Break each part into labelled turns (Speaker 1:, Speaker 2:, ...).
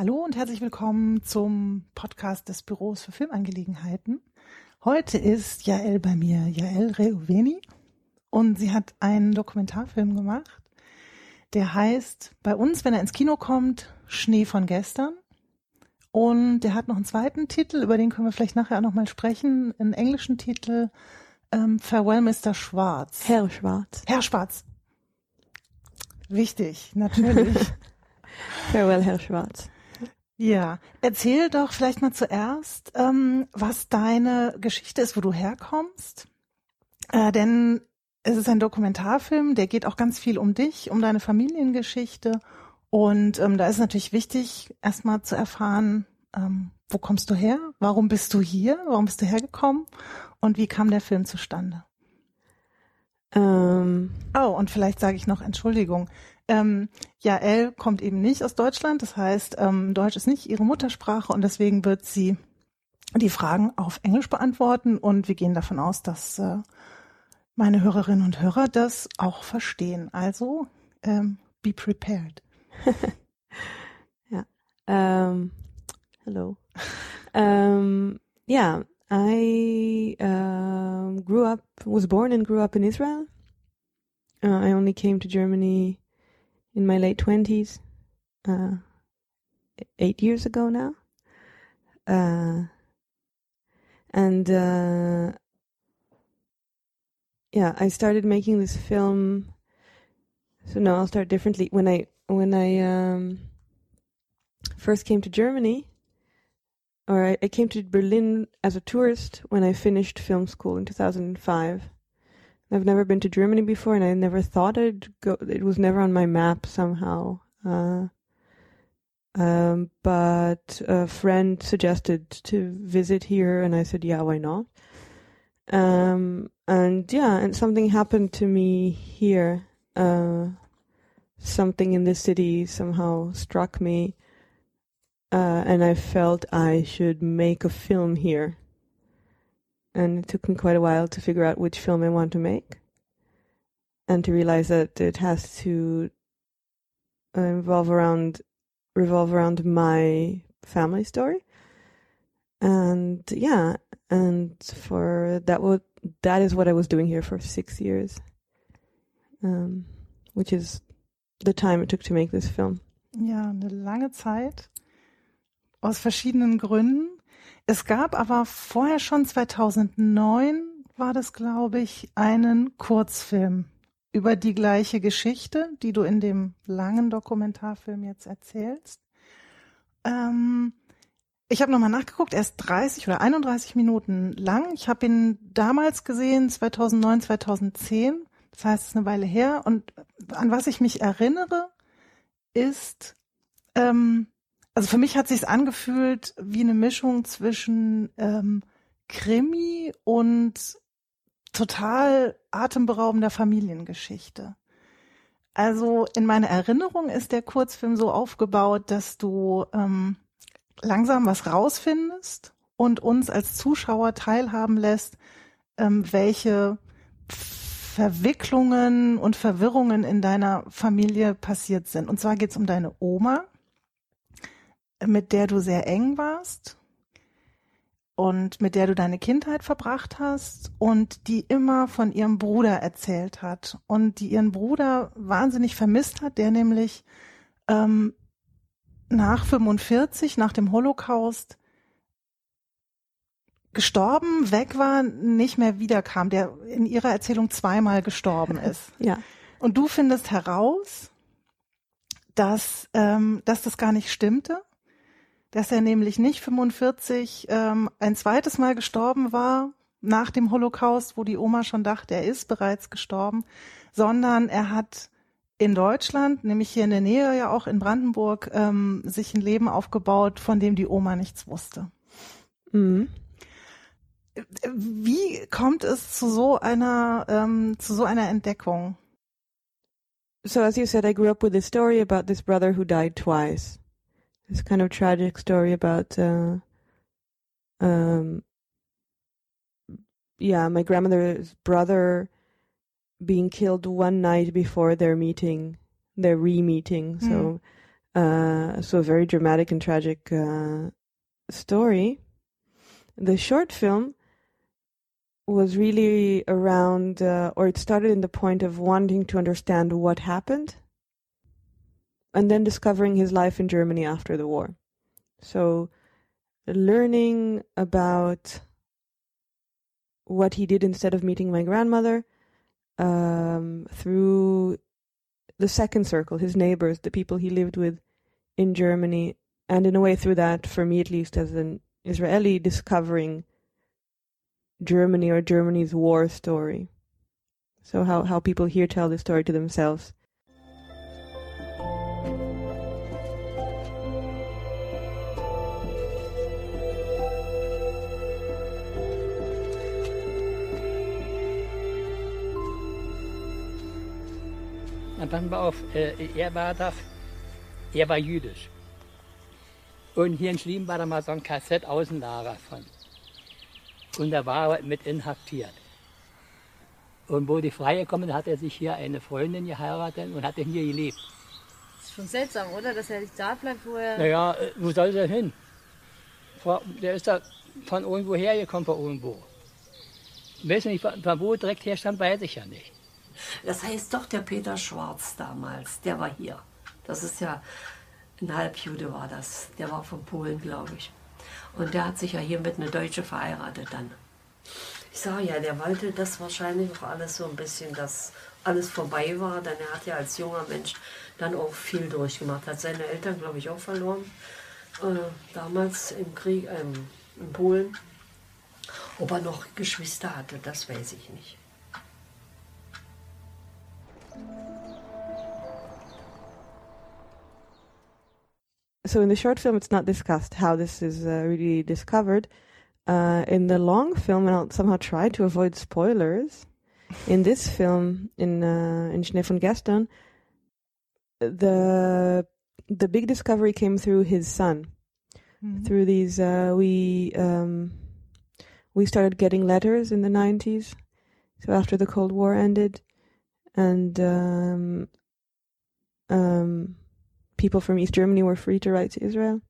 Speaker 1: Hallo und herzlich willkommen zum Podcast des Büros für Filmangelegenheiten. Heute ist Jael bei mir, Jael Reuveni, und sie hat einen Dokumentarfilm gemacht, der heißt bei uns, wenn er ins Kino kommt, Schnee von gestern. Und der hat noch einen zweiten Titel, über den können wir vielleicht nachher auch nochmal sprechen, einen englischen Titel, ähm, Farewell Mr. Schwarz.
Speaker 2: Herr Schwarz.
Speaker 1: Herr Schwarz. Wichtig, natürlich.
Speaker 2: Farewell, Herr Schwarz.
Speaker 1: Ja, erzähl doch vielleicht mal zuerst, ähm, was deine Geschichte ist, wo du herkommst. Äh, denn es ist ein Dokumentarfilm, der geht auch ganz viel um dich, um deine Familiengeschichte. Und ähm, da ist natürlich wichtig, erstmal zu erfahren, ähm, wo kommst du her? Warum bist du hier? Warum bist du hergekommen? Und wie kam der Film zustande? Ähm. Oh, und vielleicht sage ich noch Entschuldigung. Ähm, Jael kommt eben nicht aus Deutschland, das heißt, ähm, Deutsch ist nicht ihre Muttersprache und deswegen wird sie die Fragen auf Englisch beantworten und wir gehen davon aus, dass äh, meine Hörerinnen und Hörer das auch verstehen. Also ähm, be prepared.
Speaker 2: ja. Um, hello. Um, yeah, I uh, grew up, was born and grew up in Israel. Uh, I only came to Germany in my late twenties, uh, eight years ago now. Uh, and uh, yeah, I started making this film. So no, I'll start differently. When I when I um, first came to Germany, or I, I, came to Berlin as a tourist when I finished film school in 2005. I've never been to Germany before, and I never thought I'd go. It was never on my map somehow. Uh, um, but a friend suggested to visit here, and I said, "Yeah, why not?" Um, and yeah, and something happened to me here. Uh, something in the city somehow struck me, uh, and I felt I should make a film here. And it took me quite a while to figure out which film I want to make, and to realize that it has to uh, involve around revolve around my family story and yeah and for that what that is what I was doing here for six years, um, which is the time it took to make this film.
Speaker 1: Ja, eine lange Zeit aus verschiedenen Gründen. Es gab aber vorher schon 2009 war das, glaube ich, einen Kurzfilm über die gleiche Geschichte, die du in dem langen Dokumentarfilm jetzt erzählst. Ähm, ich habe nochmal nachgeguckt, er ist 30 oder 31 Minuten lang. Ich habe ihn damals gesehen, 2009, 2010. Das heißt, es ist eine Weile her. Und an was ich mich erinnere, ist, ähm, also für mich hat sich angefühlt wie eine Mischung zwischen ähm, Krimi und total atemberaubender Familiengeschichte. Also in meiner Erinnerung ist der Kurzfilm so aufgebaut, dass du ähm, langsam was rausfindest und uns als Zuschauer teilhaben lässt, ähm, welche Verwicklungen und Verwirrungen in deiner Familie passiert sind. Und zwar geht es um deine Oma, mit der du sehr eng warst und mit der du deine Kindheit verbracht hast und die immer von ihrem Bruder erzählt hat und die ihren Bruder wahnsinnig vermisst hat, der nämlich ähm, nach 45, nach dem Holocaust, gestorben, weg war, nicht mehr wiederkam, der in ihrer Erzählung zweimal gestorben ist.
Speaker 2: Ja.
Speaker 1: Und du findest heraus, dass, ähm, dass das gar nicht stimmte, dass er nämlich nicht 45 ähm, ein zweites Mal gestorben war nach dem Holocaust, wo die Oma schon dachte, er ist bereits gestorben, sondern er hat in Deutschland, nämlich hier in der Nähe ja auch in Brandenburg, ähm, sich ein Leben aufgebaut, von dem die Oma nichts wusste. Mhm. Wie kommt es zu so einer ähm, zu so einer Entdeckung?
Speaker 2: So as you said, I grew up with a story about this brother who died twice. This kind of tragic story about, uh, um, yeah, my grandmother's brother being killed one night before their meeting, their re-meeting. Mm. So Uh, so a very dramatic and tragic uh, story. The short film was really around, uh, or it started in the point of wanting to understand what happened, and then discovering his life in Germany after the war. So, learning about what he did instead of meeting my grandmother um, through the second circle, his neighbors, the people he lived with in Germany, and in a way through that, for me at least, as an Israeli, discovering Germany or Germany's war story. So how, how people here tell the story to themselves.
Speaker 3: Na, passen wir auf, äh, er war das, er war jüdisch. Und hier in Schlien war da mal so ein Kassett-Außenlager von. Und da war er mit inhaftiert. Und wo die Freie kommen, hat er sich hier eine Freundin geheiratet und hat hier gelebt.
Speaker 4: Das ist schon seltsam, oder? Dass er nicht da bleibt, wo er.
Speaker 3: Naja, äh, wo soll er hin? Der ist da von irgendwo hergekommen, von irgendwo. Weiß nicht, von von wo direkt herstammt, weiß ich ja nicht.
Speaker 5: Das heißt doch der Peter Schwarz damals, der war hier. Das ist ja ein Halbjude war das. Der war von Polen, glaube ich. Und der hat sich ja hier mit einer Deutsche verheiratet dann. Ich sage ja, der wollte das wahrscheinlich auch alles so ein bisschen, dass alles vorbei war. Denn er hat ja als junger Mensch dann auch viel durchgemacht. Hat seine Eltern, glaube ich, auch verloren. Äh, damals im Krieg, ähm, in Polen. Ob er noch Geschwister hatte, das weiß ich nicht.
Speaker 2: So in the short film, it's not discussed how this is uh, really discovered. Uh, in the long film, and I'll somehow try to avoid spoilers. In this film, in uh, in Schnee von gestern, the the big discovery came through his son. Through these, uh, we um, we started getting letters in the nineties. So after the Cold War ended, and um, um, people from East Germany were free to write to Israel.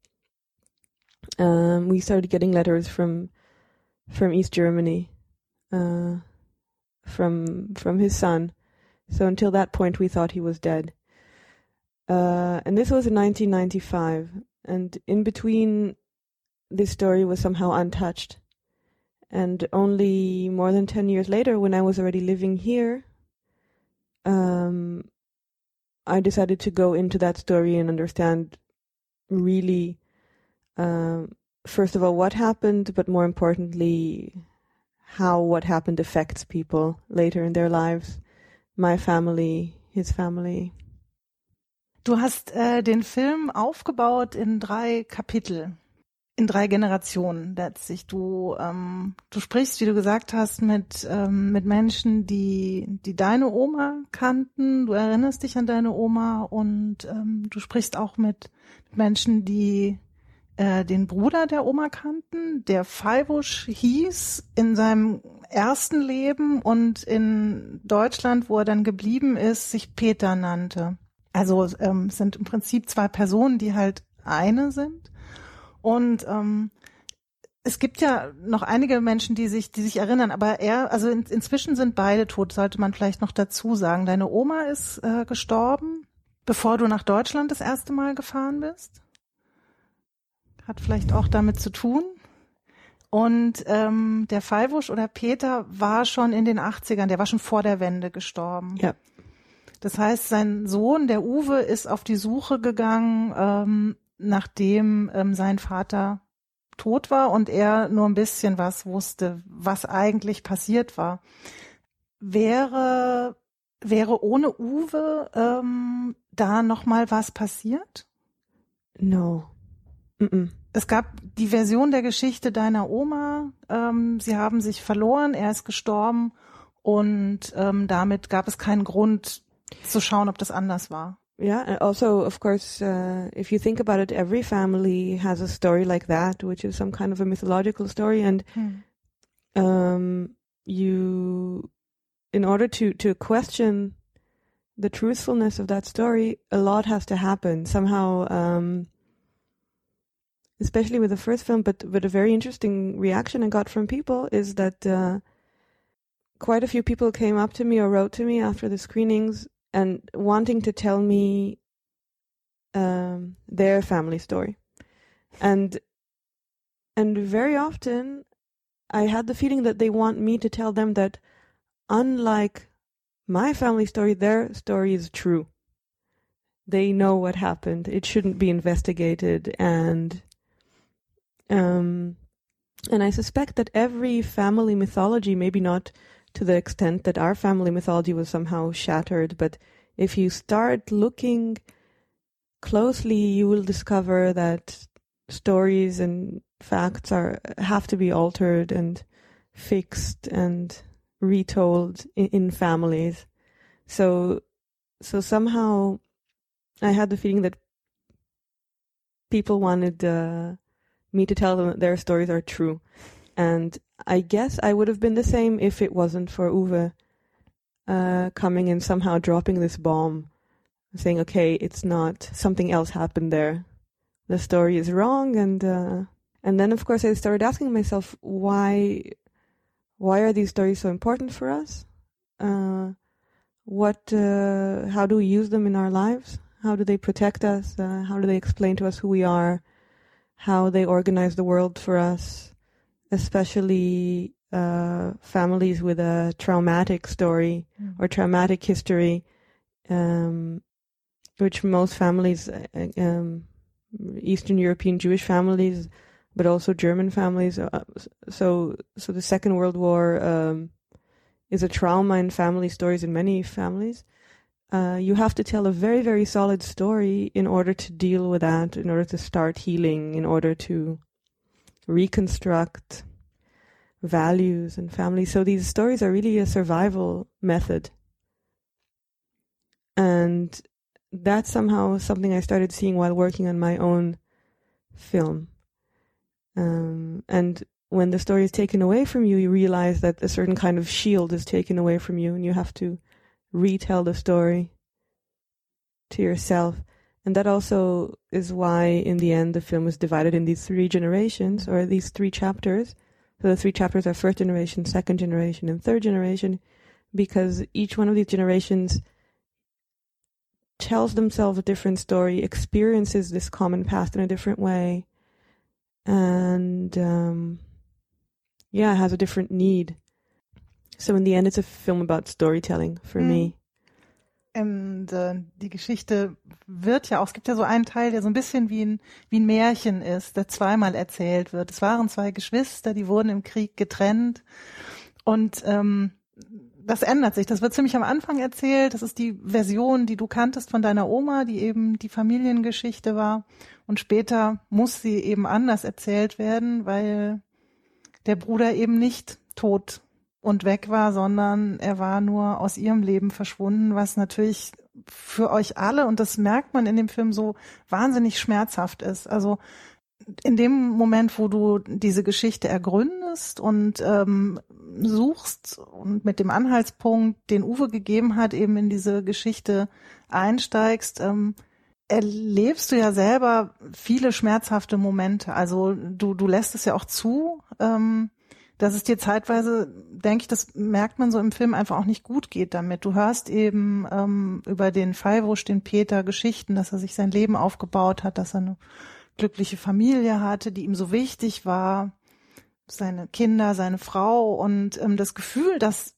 Speaker 2: Um, we started getting letters from from East Germany, uh, from from his son. So until that point, we thought he was dead. Uh, and this was in 1995, and in between, this story was somehow untouched. And only more than 10 years later, when I was already living here, um, I decided to go into that story and understand really, um, first of all, what happened, but more importantly, how what happened affects people later in their lives. My family, his family.
Speaker 1: Du hast äh, den Film aufgebaut in drei Kapitel, in drei Generationen letztlich. Du, ähm, du sprichst, wie du gesagt hast, mit, ähm, mit Menschen, die, die deine Oma kannten. Du erinnerst dich an deine Oma und ähm, du sprichst auch mit Menschen, die äh, den Bruder der Oma kannten, der Feibusch hieß in seinem ersten Leben und in Deutschland, wo er dann geblieben ist, sich Peter nannte. Also ähm, sind im Prinzip zwei Personen, die halt eine sind. Und ähm, es gibt ja noch einige Menschen, die sich, die sich erinnern, aber er, also in, inzwischen sind beide tot, sollte man vielleicht noch dazu sagen. Deine Oma ist äh, gestorben, bevor du nach Deutschland das erste Mal gefahren bist. Hat vielleicht auch damit zu tun. Und ähm, der Fallwusch oder Peter war schon in den 80ern, der war schon vor der Wende gestorben.
Speaker 2: Ja.
Speaker 1: Das heißt, sein Sohn, der Uwe, ist auf die Suche gegangen, ähm, nachdem ähm, sein Vater tot war und er nur ein bisschen was wusste, was eigentlich passiert war. Wäre, wäre ohne Uwe ähm, da noch mal was passiert?
Speaker 2: No. Mm-mm.
Speaker 1: Es gab die Version der Geschichte deiner Oma. Ähm, sie haben sich verloren, er ist gestorben und ähm, damit gab es keinen Grund zu schauen, ob das anders war.
Speaker 2: Yeah, and also, of course, uh, if you think about it, every family has a story like that, which is some kind of a mythological story, and um, you, in order to to question the truthfulness of that story, a lot has to happen somehow. Um, especially with the first film, but but a very interesting reaction I got from people is that uh, quite a few people came up to me or wrote to me after the screenings and wanting to tell me um, their family story, and and very often I had the feeling that they want me to tell them that unlike my family story, their story is true. They know what happened. It shouldn't be investigated and um, and I suspect that every family mythology, maybe not to the extent that our family mythology was somehow shattered, but if you start looking closely, you will discover that stories and facts are have to be altered and fixed and retold in, in families. So, so somehow, I had the feeling that people wanted uh, me to tell them that their stories are true. And I guess I would have been the same if it wasn't for Uwe uh, coming and somehow dropping this bomb, saying, okay, it's not, something else happened there. The story is wrong. And, uh, and then, of course, I started asking myself, why, why are these stories so important for us? Uh, what, uh, how do we use them in our lives? How do they protect us? Uh, how do they explain to us who we are? how they organize the world for us, especially uh, families with a traumatic story mm. or traumatic history, um, which most families, uh, um, Eastern European Jewish families, but also German families. Uh, so, so the Second World War um, is a trauma in family stories in many families uh, you have to tell a very, very solid story in order to deal with that, in order to start healing, in order to reconstruct values and families. So these stories are really a survival method. And that's somehow something I started seeing while working on my own film. Um, and when the story is taken away from you, you realize that a certain kind of shield is taken away from you, and you have to retell the story to yourself. And that also is why, in the end, the film is divided in these three generations or these three chapters. So the three chapters are first generation, second generation, and third generation, because each one of these generations tells themselves a different story, experiences this common past in a different way, and um, yeah, has a different need. So in the end, it's a film about storytelling for mm. me.
Speaker 1: Und äh, die Geschichte wird ja auch, es gibt ja so einen Teil, der so ein bisschen wie ein, wie ein Märchen ist, der zweimal erzählt wird. Es waren zwei Geschwister, die wurden im Krieg getrennt und ähm, das ändert sich. Das wird ziemlich am Anfang erzählt. Das ist die Version, die du kanntest von deiner Oma, die eben die Familiengeschichte war. Und später muss sie eben anders erzählt werden, weil der Bruder eben nicht tot und weg war, sondern er war nur aus ihrem Leben verschwunden, was natürlich für euch alle, und das merkt man in dem Film so wahnsinnig schmerzhaft ist. Also in dem Moment, wo du diese Geschichte ergründest und ähm, suchst und mit dem Anhaltspunkt, den Uwe gegeben hat, eben in diese Geschichte einsteigst, ähm, erlebst du ja selber viele schmerzhafte Momente. Also du, du lässt es ja auch zu, ähm, dass es dir zeitweise, denke ich, das merkt man so im Film, einfach auch nicht gut geht damit. Du hörst eben ähm, über den Fallwusch, den Peter, Geschichten, dass er sich sein Leben aufgebaut hat, dass er eine glückliche Familie hatte, die ihm so wichtig war, seine Kinder, seine Frau und ähm, das Gefühl, dass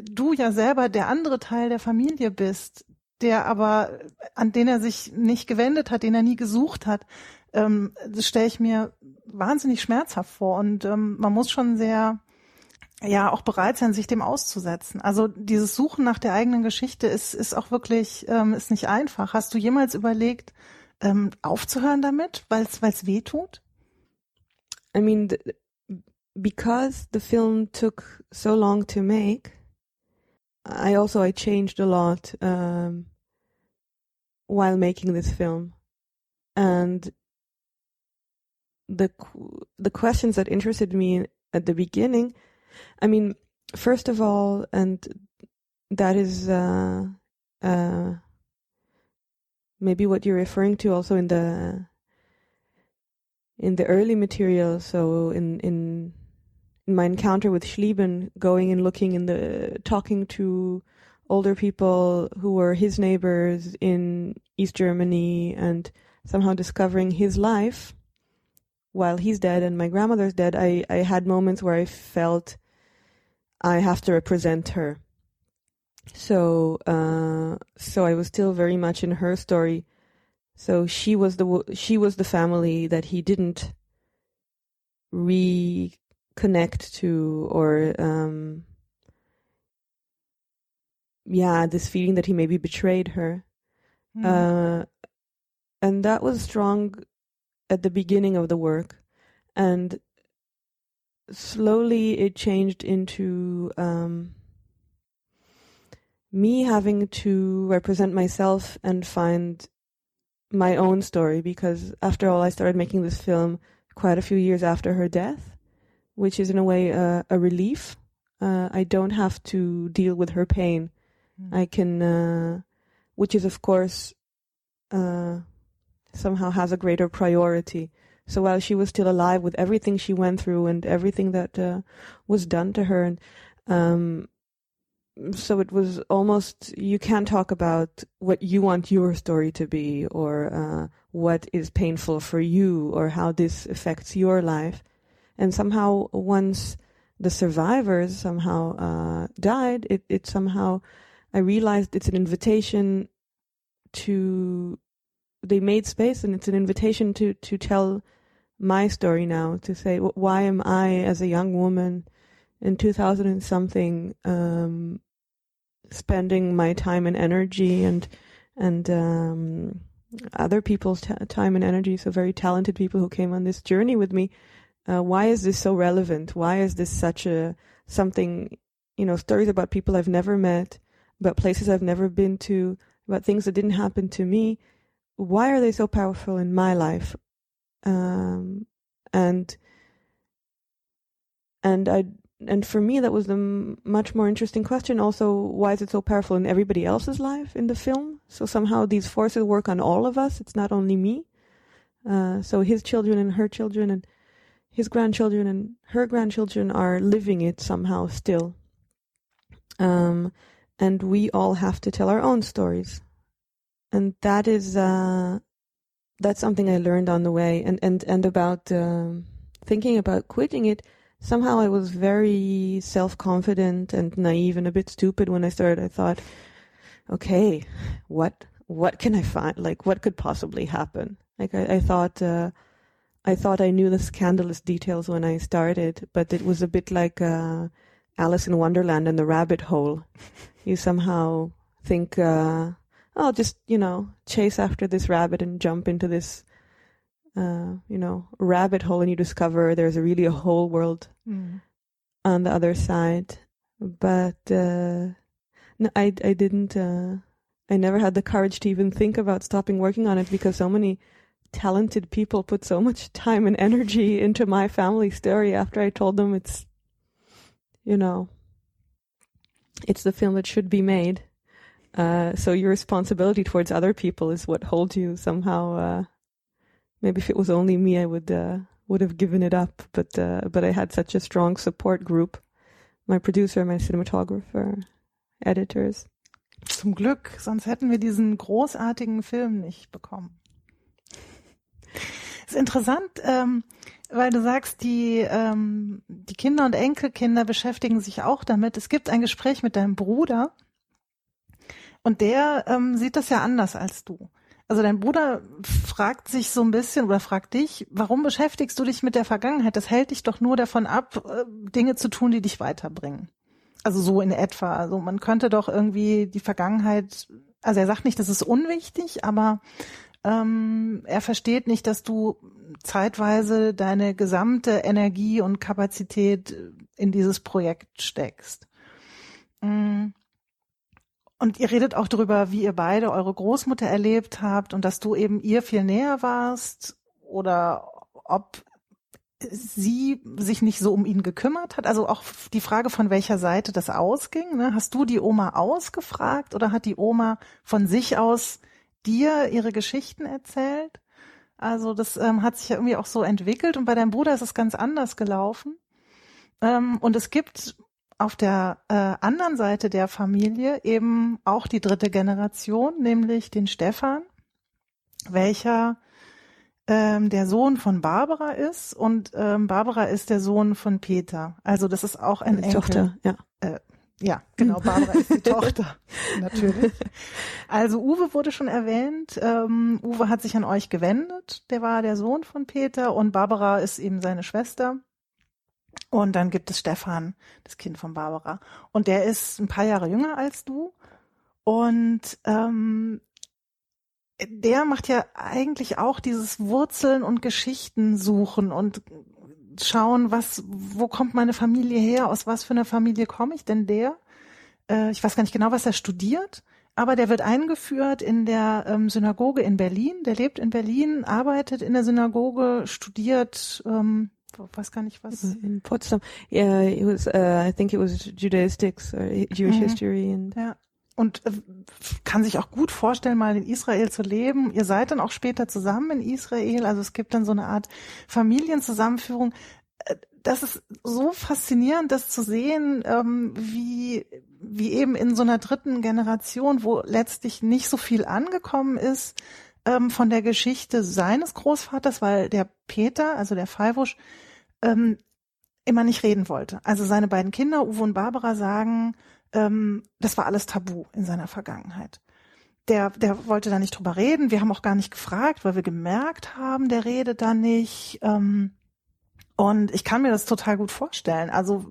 Speaker 1: du ja selber der andere Teil der Familie bist, der aber, an den er sich nicht gewendet hat, den er nie gesucht hat, ähm, das stelle ich mir wahnsinnig schmerzhaft vor und ähm, man muss schon sehr ja auch bereit sein, sich dem auszusetzen. Also dieses Suchen nach der eigenen Geschichte ist ist auch wirklich ähm, ist nicht einfach. Hast du jemals überlegt, ähm, aufzuhören damit, weil es weil es weh tut?
Speaker 2: I mean, the, because the film took so long to make, I also I changed a lot um, while making this film, and the the questions that interested me at the beginning, I mean, first of all, and that is uh, uh, maybe what you're referring to also in the in the early material. So in in in my encounter with Schlieben, going and looking in the talking to older people who were his neighbors in East Germany and somehow discovering his life while he's dead and my grandmother's dead, I, I had moments where I felt I have to represent her. So uh, so I was still very much in her story. So she was the she was the family that he didn't reconnect to or um, yeah, this feeling that he maybe betrayed her. Mm. Uh, and that was strong at the beginning of the work. And slowly it changed into um, me having to represent myself and find my own story because after all, I started making this film quite a few years after her death, which is in a way uh, a relief. Uh, I don't have to deal with her pain Mm. I can, uh, which is of course uh, somehow has a greater priority. So while she was still alive, with everything she went through and everything that uh, was done to her, and um, so it was almost you can't talk about what you want your story to be, or uh, what is painful for you, or how this affects your life. And somehow, once the survivors somehow uh, died, it it somehow I realized it's an invitation to they made space and it's an invitation to to tell my story now to say why am I as a young woman in 2000 and something um, spending my time and energy and and um, other people's t- time and energy so very talented people who came on this journey with me uh, why is this so relevant why is this such a something you know stories about people I've never met about places I've never been to, about things that didn't happen to me. Why are they so powerful in my life? Um, and and I and for me that was the m- much more interesting question. Also, why is it so powerful in everybody else's life in the film? So somehow these forces work on all of us. It's not only me. Uh, so his children and her children and his grandchildren and her grandchildren are living it somehow still. Um, and we all have to tell our own stories. And that is uh, that's something I learned on the way. And and and about um, thinking about quitting it. Somehow I was very self confident and naive and a bit stupid when I started. I thought, okay, what what can I find? Like what could possibly happen? Like I, I thought. Uh, I thought I knew the scandalous details when I started, but it was a bit like uh, Alice in Wonderland and the rabbit hole you somehow think, uh, I'll just, you know, chase after this rabbit and jump into this, uh, you know, rabbit hole, and you discover there's really a whole world mm. on the other side. But uh, no, I, I didn't. Uh, I never had the courage to even think about stopping working on it because so many talented people put so much time and energy into my family story after I told them it's, you know, it's the film that should be made. Uh, so your responsibility towards other people is what holds you somehow. Uh, maybe if it was only me, I would uh, would have given it up. But uh, but I had such a strong support group, my producer, my cinematographer, editors.
Speaker 1: Zum Glück, sonst hätten wir diesen großartigen Film nicht bekommen. ist interessant. Ähm, weil du sagst, die, ähm, die Kinder und Enkelkinder beschäftigen sich auch damit. Es gibt ein Gespräch mit deinem Bruder und der ähm, sieht das ja anders als du. Also dein Bruder fragt sich so ein bisschen oder fragt dich, warum beschäftigst du dich mit der Vergangenheit? Das hält dich doch nur davon ab, äh, Dinge zu tun, die dich weiterbringen. Also so in etwa. Also man könnte doch irgendwie die Vergangenheit, also er sagt nicht, das ist unwichtig, aber ähm, er versteht nicht, dass du zeitweise deine gesamte Energie und Kapazität in dieses Projekt steckst. Mm. Und ihr redet auch darüber, wie ihr beide eure Großmutter erlebt habt und dass du eben ihr viel näher warst oder ob sie sich nicht so um ihn gekümmert hat? Also auch die Frage, von welcher Seite das ausging. Ne? Hast du die Oma ausgefragt oder hat die Oma von sich aus dir ihre Geschichten erzählt? Also das ähm, hat sich ja irgendwie auch so entwickelt und bei deinem Bruder ist es ganz anders gelaufen. Ähm, und es gibt auf der äh, anderen Seite der Familie eben auch die dritte Generation, nämlich den Stefan, welcher ähm, der Sohn von Barbara ist und ähm, Barbara ist der Sohn von Peter. Also das ist auch ein
Speaker 2: Die
Speaker 1: Enkel.
Speaker 2: Tochter, ja.
Speaker 1: Äh, ja, genau, Barbara ist die Tochter, natürlich. Also Uwe wurde schon erwähnt. Ähm, Uwe hat sich an euch gewendet. Der war der Sohn von Peter und Barbara ist eben seine Schwester. Und dann gibt es Stefan, das Kind von Barbara. Und der ist ein paar Jahre jünger als du. Und ähm, der macht ja eigentlich auch dieses Wurzeln und Geschichten suchen und schauen, was, wo kommt meine Familie her, aus was für einer Familie komme ich denn der? Äh, ich weiß gar nicht genau, was er studiert, aber der wird eingeführt in der ähm, Synagoge in Berlin. Der lebt in Berlin, arbeitet in der Synagoge, studiert, ähm, weiß gar nicht was.
Speaker 2: In Potsdam. Yeah, it was, uh, I think it was Judaistics or Jewish
Speaker 1: Mhm.
Speaker 2: history and
Speaker 1: Ja. Und äh, kann sich auch gut vorstellen, mal in Israel zu leben. Ihr seid dann auch später zusammen in Israel. Also es gibt dann so eine Art Familienzusammenführung. Äh, Das ist so faszinierend, das zu sehen, ähm, wie, wie eben in so einer dritten Generation, wo letztlich nicht so viel angekommen ist ähm, von der Geschichte seines Großvaters, weil der Peter, also der Feivusch, ähm, immer nicht reden wollte. Also seine beiden Kinder, Uwe und Barbara, sagen, ähm, das war alles tabu in seiner Vergangenheit. Der, der wollte da nicht drüber reden. Wir haben auch gar nicht gefragt, weil wir gemerkt haben, der redet da nicht. Ähm, und ich kann mir das total gut vorstellen. Also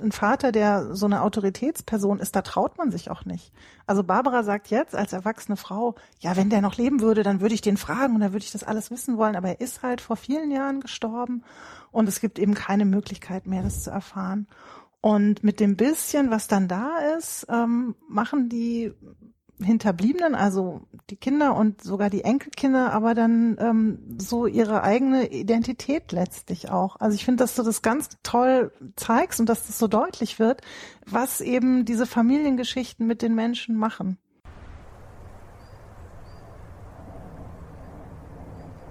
Speaker 1: ein Vater, der so eine Autoritätsperson ist, da traut man sich auch nicht. Also Barbara sagt jetzt als erwachsene Frau, ja, wenn der noch leben würde, dann würde ich den fragen und dann würde ich das alles wissen wollen. Aber er ist halt vor vielen Jahren gestorben und es gibt eben keine Möglichkeit mehr, das zu erfahren. Und mit dem bisschen, was dann da ist, ähm, machen die Hinterbliebenen, also die Kinder und sogar die Enkelkinder, aber dann ähm, so ihre eigene Identität letztlich auch. Also ich finde, dass du das ganz toll zeigst und dass das so deutlich wird, was eben diese Familiengeschichten mit den Menschen machen.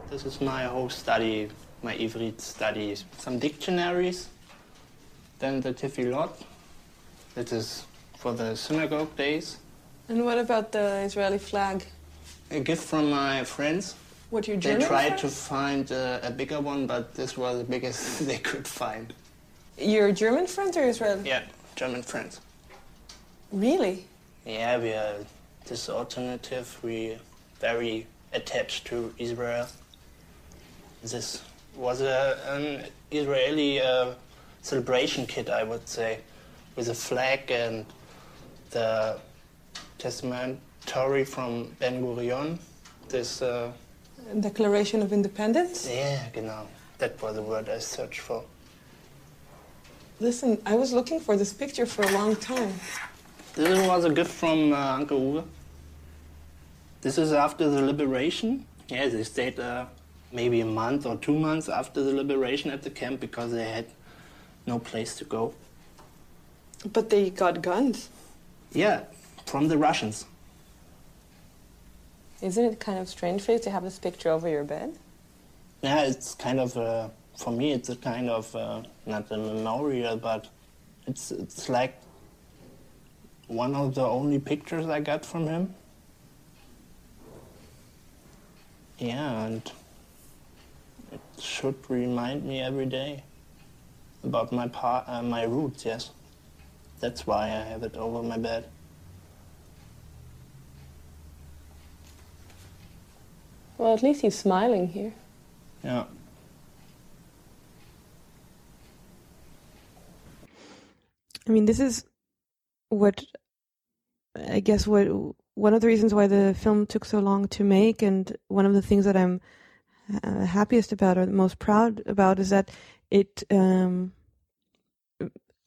Speaker 6: This is my whole study, my Ivrit studies. Some dictionaries, then the Tefillot. That is for the synagogue days.
Speaker 7: And what about the Israeli flag?
Speaker 6: A gift from my friends.
Speaker 7: What your
Speaker 6: They
Speaker 7: German They
Speaker 6: tried to find uh, a bigger one, but this was the biggest they could find.
Speaker 7: Your German friends or Israeli?
Speaker 6: Yeah, German friends.
Speaker 7: Really?
Speaker 6: Yeah, we are this alternative. We very attached to Israel. This was a, an Israeli uh, celebration kit, I would say, with a flag and the testamentary from Ben Gurion. This, uh,
Speaker 7: Declaration of Independence?
Speaker 6: yeah, genau. That was the word I searched for.
Speaker 7: Listen, I was looking for this picture for a long time.
Speaker 6: This was a gift from uh, Uncle Uwe. This is after the liberation. Yeah, they stayed uh, maybe a month or two months after the liberation at the camp because they had no place to go.
Speaker 7: But they got guns.
Speaker 6: Yeah, from the Russians.
Speaker 8: Isn't it kind of strange for you to have this picture over your bed?
Speaker 6: Yeah, it's kind of uh, for me. It's a kind of uh, not a memorial, but it's it's like one of the only pictures I got from him. Yeah, and it should remind me every day about my pa- uh, my roots. Yes, that's why I have it over my bed.
Speaker 8: Well, at least he's smiling here.
Speaker 6: Yeah.
Speaker 2: I mean, this is what I guess what one of the reasons why the film took so long to make, and one of the things that I'm uh, happiest about or most proud about is that it, um,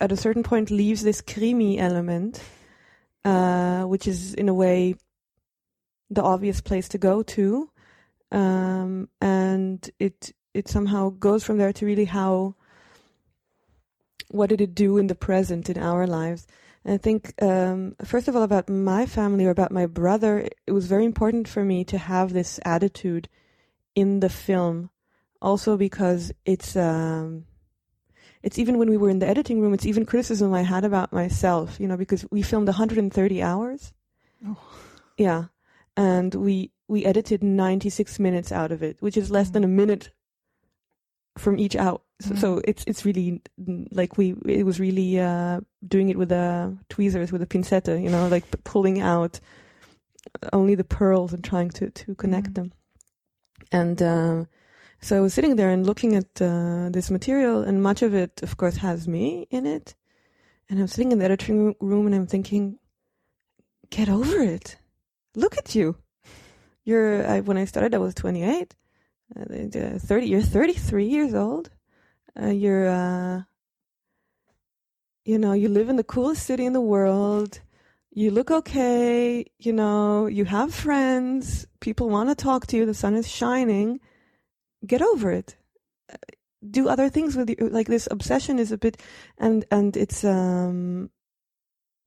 Speaker 2: at a certain point, leaves this Krimi element, uh, which is in a way the obvious place to go to, um, and it it somehow goes from there to really how what did it do in the present in our lives. And I think um, first of all about my family or about my brother, it was very important for me to have this attitude in the film, also because it's. Um, it's even when we were in the editing room, it's even criticism I had about myself, you know, because we filmed 130 hours.
Speaker 1: Oh.
Speaker 2: Yeah. And we we edited 96 minutes out of it, which is less than a minute from each out. So, so it's it's really mm, like we it was really uh, doing it with the tweezers with a pincetta, you know, like pulling out only the pearls and trying to to connect
Speaker 1: Mhm.
Speaker 2: them. And uh, so I was sitting there and looking at uh, this material, and much of it, of course, has me in it. And I'm sitting in the editing room and I'm thinking, get over it. Look at you. You're I, when I started, I was 28. Uh, uh, 30. You're 33 years old. Uh, you're, uh, you know, you live in the coolest city in the world. You look okay. You know, you have friends. People want to talk to you. The sun is shining. Get over it. Uh, Do other things with you. Like this obsession is a bit, and and it's um,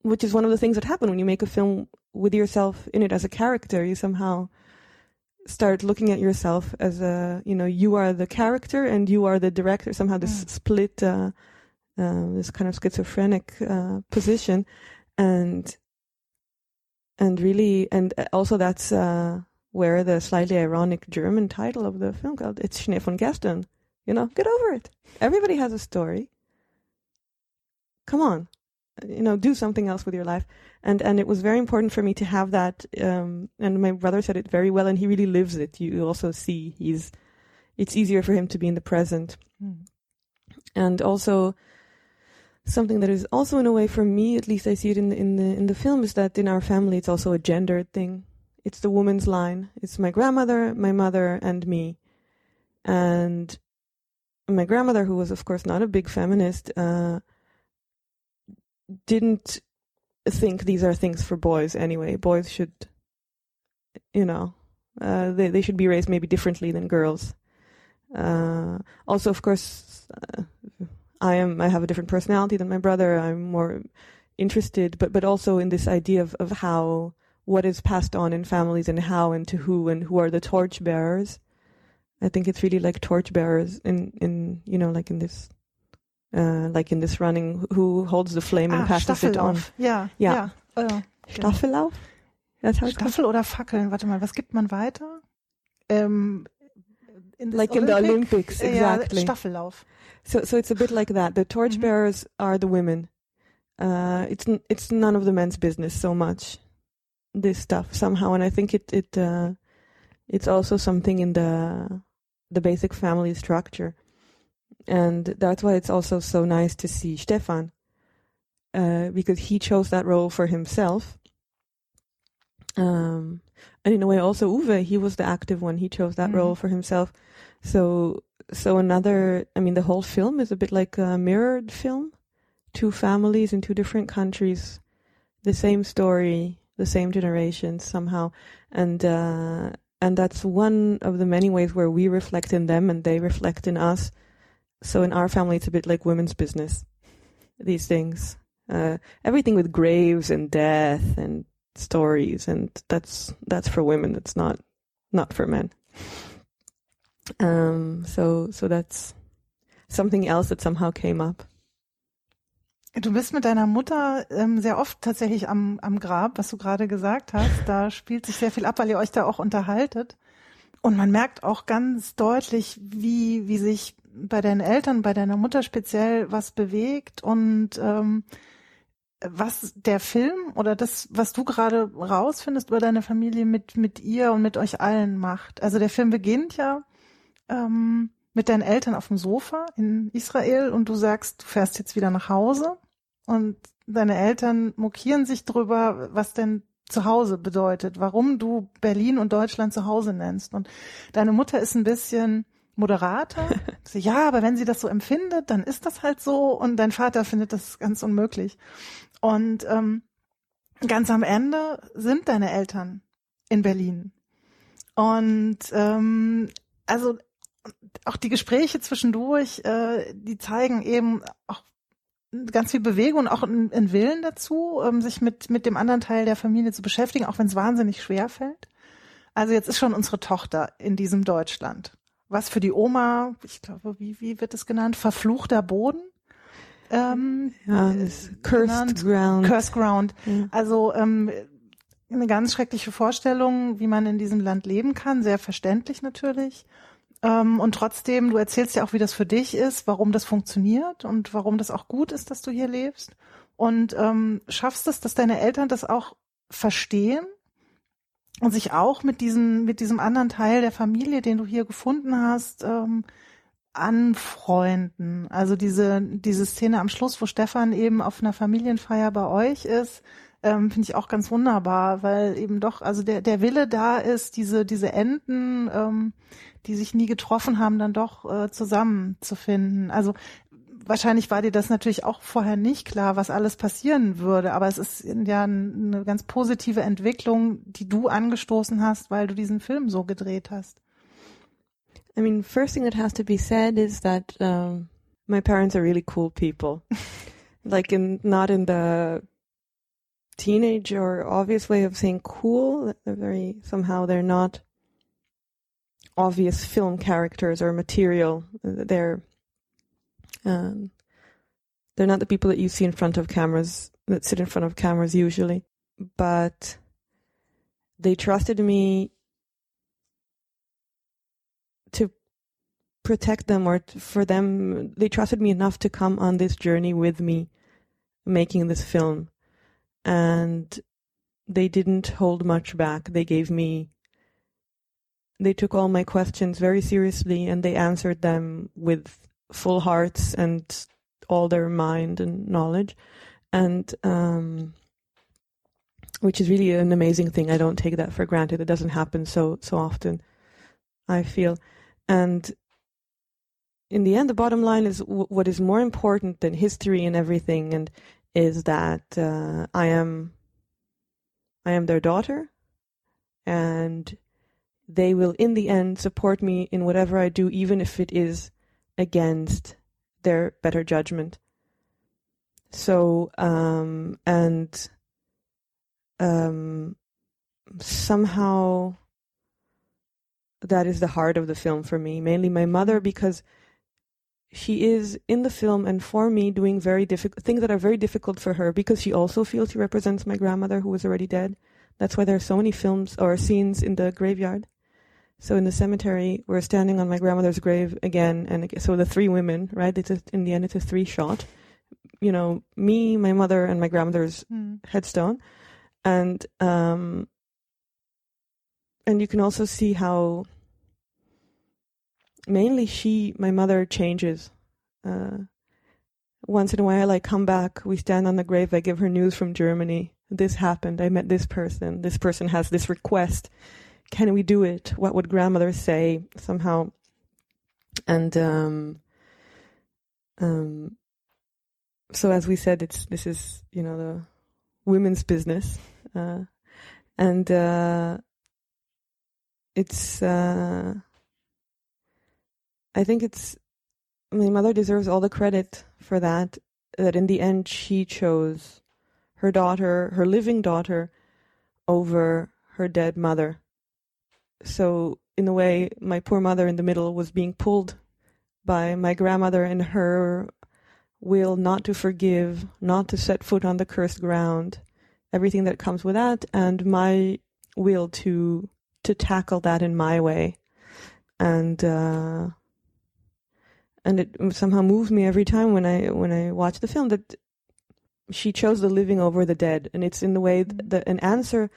Speaker 2: which is one of the things that happen when you make a film with yourself in it as a character. You somehow start looking at yourself as a you know you are the character and you are the director. Somehow this
Speaker 1: Mm.
Speaker 2: split uh, uh, this kind of schizophrenic uh, position and and really and also that's uh, where the slightly ironic German title of the film called it's Schnee von gestern you know get over it. Everybody has a story. Come on. You know do something else with your life and and it was very important for me to have that um and my brother said it very well and he really lives it. You also see he's it's easier for him to be in the present.
Speaker 1: Mm.
Speaker 2: and also something that is also in a way for me at least i see it in the in the in the film is that in our family it's also a gendered thing. It's the woman's line. It's my grandmother my mother and me. And my grandmother who was of course not a big feminist uh didn't think these are things for boys anyway. Boys should, you know, uh, they they should be raised maybe differently than girls. Uh, also, of course, uh, I am I have a different personality than my brother. I'm more interested, but but also in this idea of of how what is passed on in families and how and to who and who are the torch bearers. I think it's really like torch bearers in in you know like in this. Uh, like in this running, who holds the flame and
Speaker 1: Ah,
Speaker 2: passes it on?
Speaker 1: Staffellauf. Ja,
Speaker 2: Ja.
Speaker 1: ja. Äh,
Speaker 2: Staffellauf? That's how.
Speaker 1: Staffel oder Fackeln? Warte mal, was gibt man weiter? Ähm, in
Speaker 2: Like in the Olympics, exactly.
Speaker 1: Ja, Staffellauf.
Speaker 2: So, so it's a bit like that. The torchbearers are the women. Uh, it's n- it's none of the men's business so much. This stuff somehow, and I think it it uh, it's also something in the the basic family structure, and that's why it's also so nice to see Stefan, uh, because he chose that role for himself. Um, and in a way, also Uwe, he was the active one. He chose that
Speaker 1: Mhm.
Speaker 2: role for himself. So so another i mean the whole film is a bit like a mirrored film two families in two different countries the same story the same generations somehow and uh and that's one of the many ways where we reflect in them and they reflect in us so in our family it's a bit like women's business these things uh everything with graves and death and stories and that's that's for women that's not not for men um so so that's something else that somehow came up
Speaker 1: Du bist mit deiner Mutter ähm, sehr oft tatsächlich am, am Grab, was du gerade gesagt hast. Da spielt sich sehr viel ab, weil ihr euch da auch unterhaltet. Und man merkt auch ganz deutlich, wie, wie sich bei deinen Eltern, bei deiner Mutter speziell was bewegt und ähm, was der Film oder das, was du gerade rausfindest über deine Familie mit, mit ihr und mit euch allen macht. Also der Film beginnt ja ähm, mit deinen Eltern auf dem Sofa in Israel und du sagst, du fährst jetzt wieder nach Hause und deine Eltern mokieren sich drüber, was denn zu Hause bedeutet, warum du Berlin und Deutschland zu Hause nennst. Und deine Mutter ist ein bisschen moderater. so, ja, aber wenn sie das so empfindet, dann ist das halt so. Und dein Vater findet das ganz unmöglich. Und ähm, ganz am Ende sind deine Eltern in Berlin. Und ähm, also auch die Gespräche zwischendurch, äh, die zeigen eben auch ganz viel Bewegung und auch einen Willen dazu, ähm, sich mit, mit dem anderen Teil der Familie zu beschäftigen, auch wenn es wahnsinnig schwer fällt. Also jetzt ist schon unsere Tochter in diesem Deutschland. Was für die Oma, ich glaube, wie, wie wird es genannt? Verfluchter Boden? Ähm,
Speaker 2: ja, das Cursed genannt. Ground.
Speaker 1: Cursed Ground. Ja. Also ähm, eine ganz schreckliche Vorstellung, wie man in diesem Land leben kann, sehr verständlich natürlich. Ähm, und trotzdem, du erzählst ja auch, wie das für dich ist, warum das funktioniert und warum das auch gut ist, dass du hier lebst. Und ähm, schaffst es, dass deine Eltern das auch verstehen und sich auch mit diesem, mit diesem anderen Teil der Familie, den du hier gefunden hast, ähm, anfreunden. Also diese, diese Szene am Schluss, wo Stefan eben auf einer Familienfeier bei euch ist, ähm, finde ich auch ganz wunderbar, weil eben doch, also der, der Wille da ist, diese, diese Enden, ähm, die sich nie getroffen haben, dann doch äh, zusammenzufinden. Also wahrscheinlich war dir das natürlich auch vorher nicht klar, was alles passieren würde, aber es ist ja eine ganz positive Entwicklung, die du angestoßen hast, weil du diesen Film so gedreht hast.
Speaker 2: I mean, first thing that has to be said is that um, my parents are really cool people. like in not in the teenage or obvious way of saying cool. They're very somehow they're not obvious film characters or material. They're um, they're not the people that you see in front of cameras that sit in front of cameras usually, but they trusted me to protect them or for them they trusted me enough to come on this journey with me making this film. And they didn't hold much back. They gave me they took all my questions very seriously and they answered them with full hearts and all their mind and knowledge. And um, which is really an amazing thing. I don't take that for granted. It doesn't happen so so often i feel. And in the end the bottom line is w- what is more important than history and everything and is that uh, i am i am their daughter and they will in the end support me in whatever I do, even if it is against their better judgment. So, um, and um, somehow that is the heart of the film for me. Mainly my mother, because she is in the film and for me doing very difficult things that are very difficult for her because she also feels she represents my grandmother who was already dead. That's why there are so many films or scenes in the graveyard. So in the cemetery, we're standing on my grandmother's grave again, and so the three women, right? It's a, in the end, it's a three shot. You know, me, my mother, and my grandmother's mm. headstone, and um, and you can also see how mainly she, my mother, changes. Uh, once in a while, I come back. We stand on the grave. I give her news from Germany. This happened. I met this person. This person has this request can we do it? What would grandmother say somehow? And um, um, so, as we said, it's this is you know the women's business, uh, and uh, it's. Uh, I think it's my mother deserves all the credit for that. That in the end she chose her daughter, her living daughter, over her dead mother so in a way, my poor mother in the middle was being pulled by my grandmother and her will not to forgive, not to set foot on the cursed ground, everything that comes with that, and my will to to tackle that in my way, and uh, and it somehow moves me every time when I when I watch the film that she chose the living over the dead, and it's in the way that an answer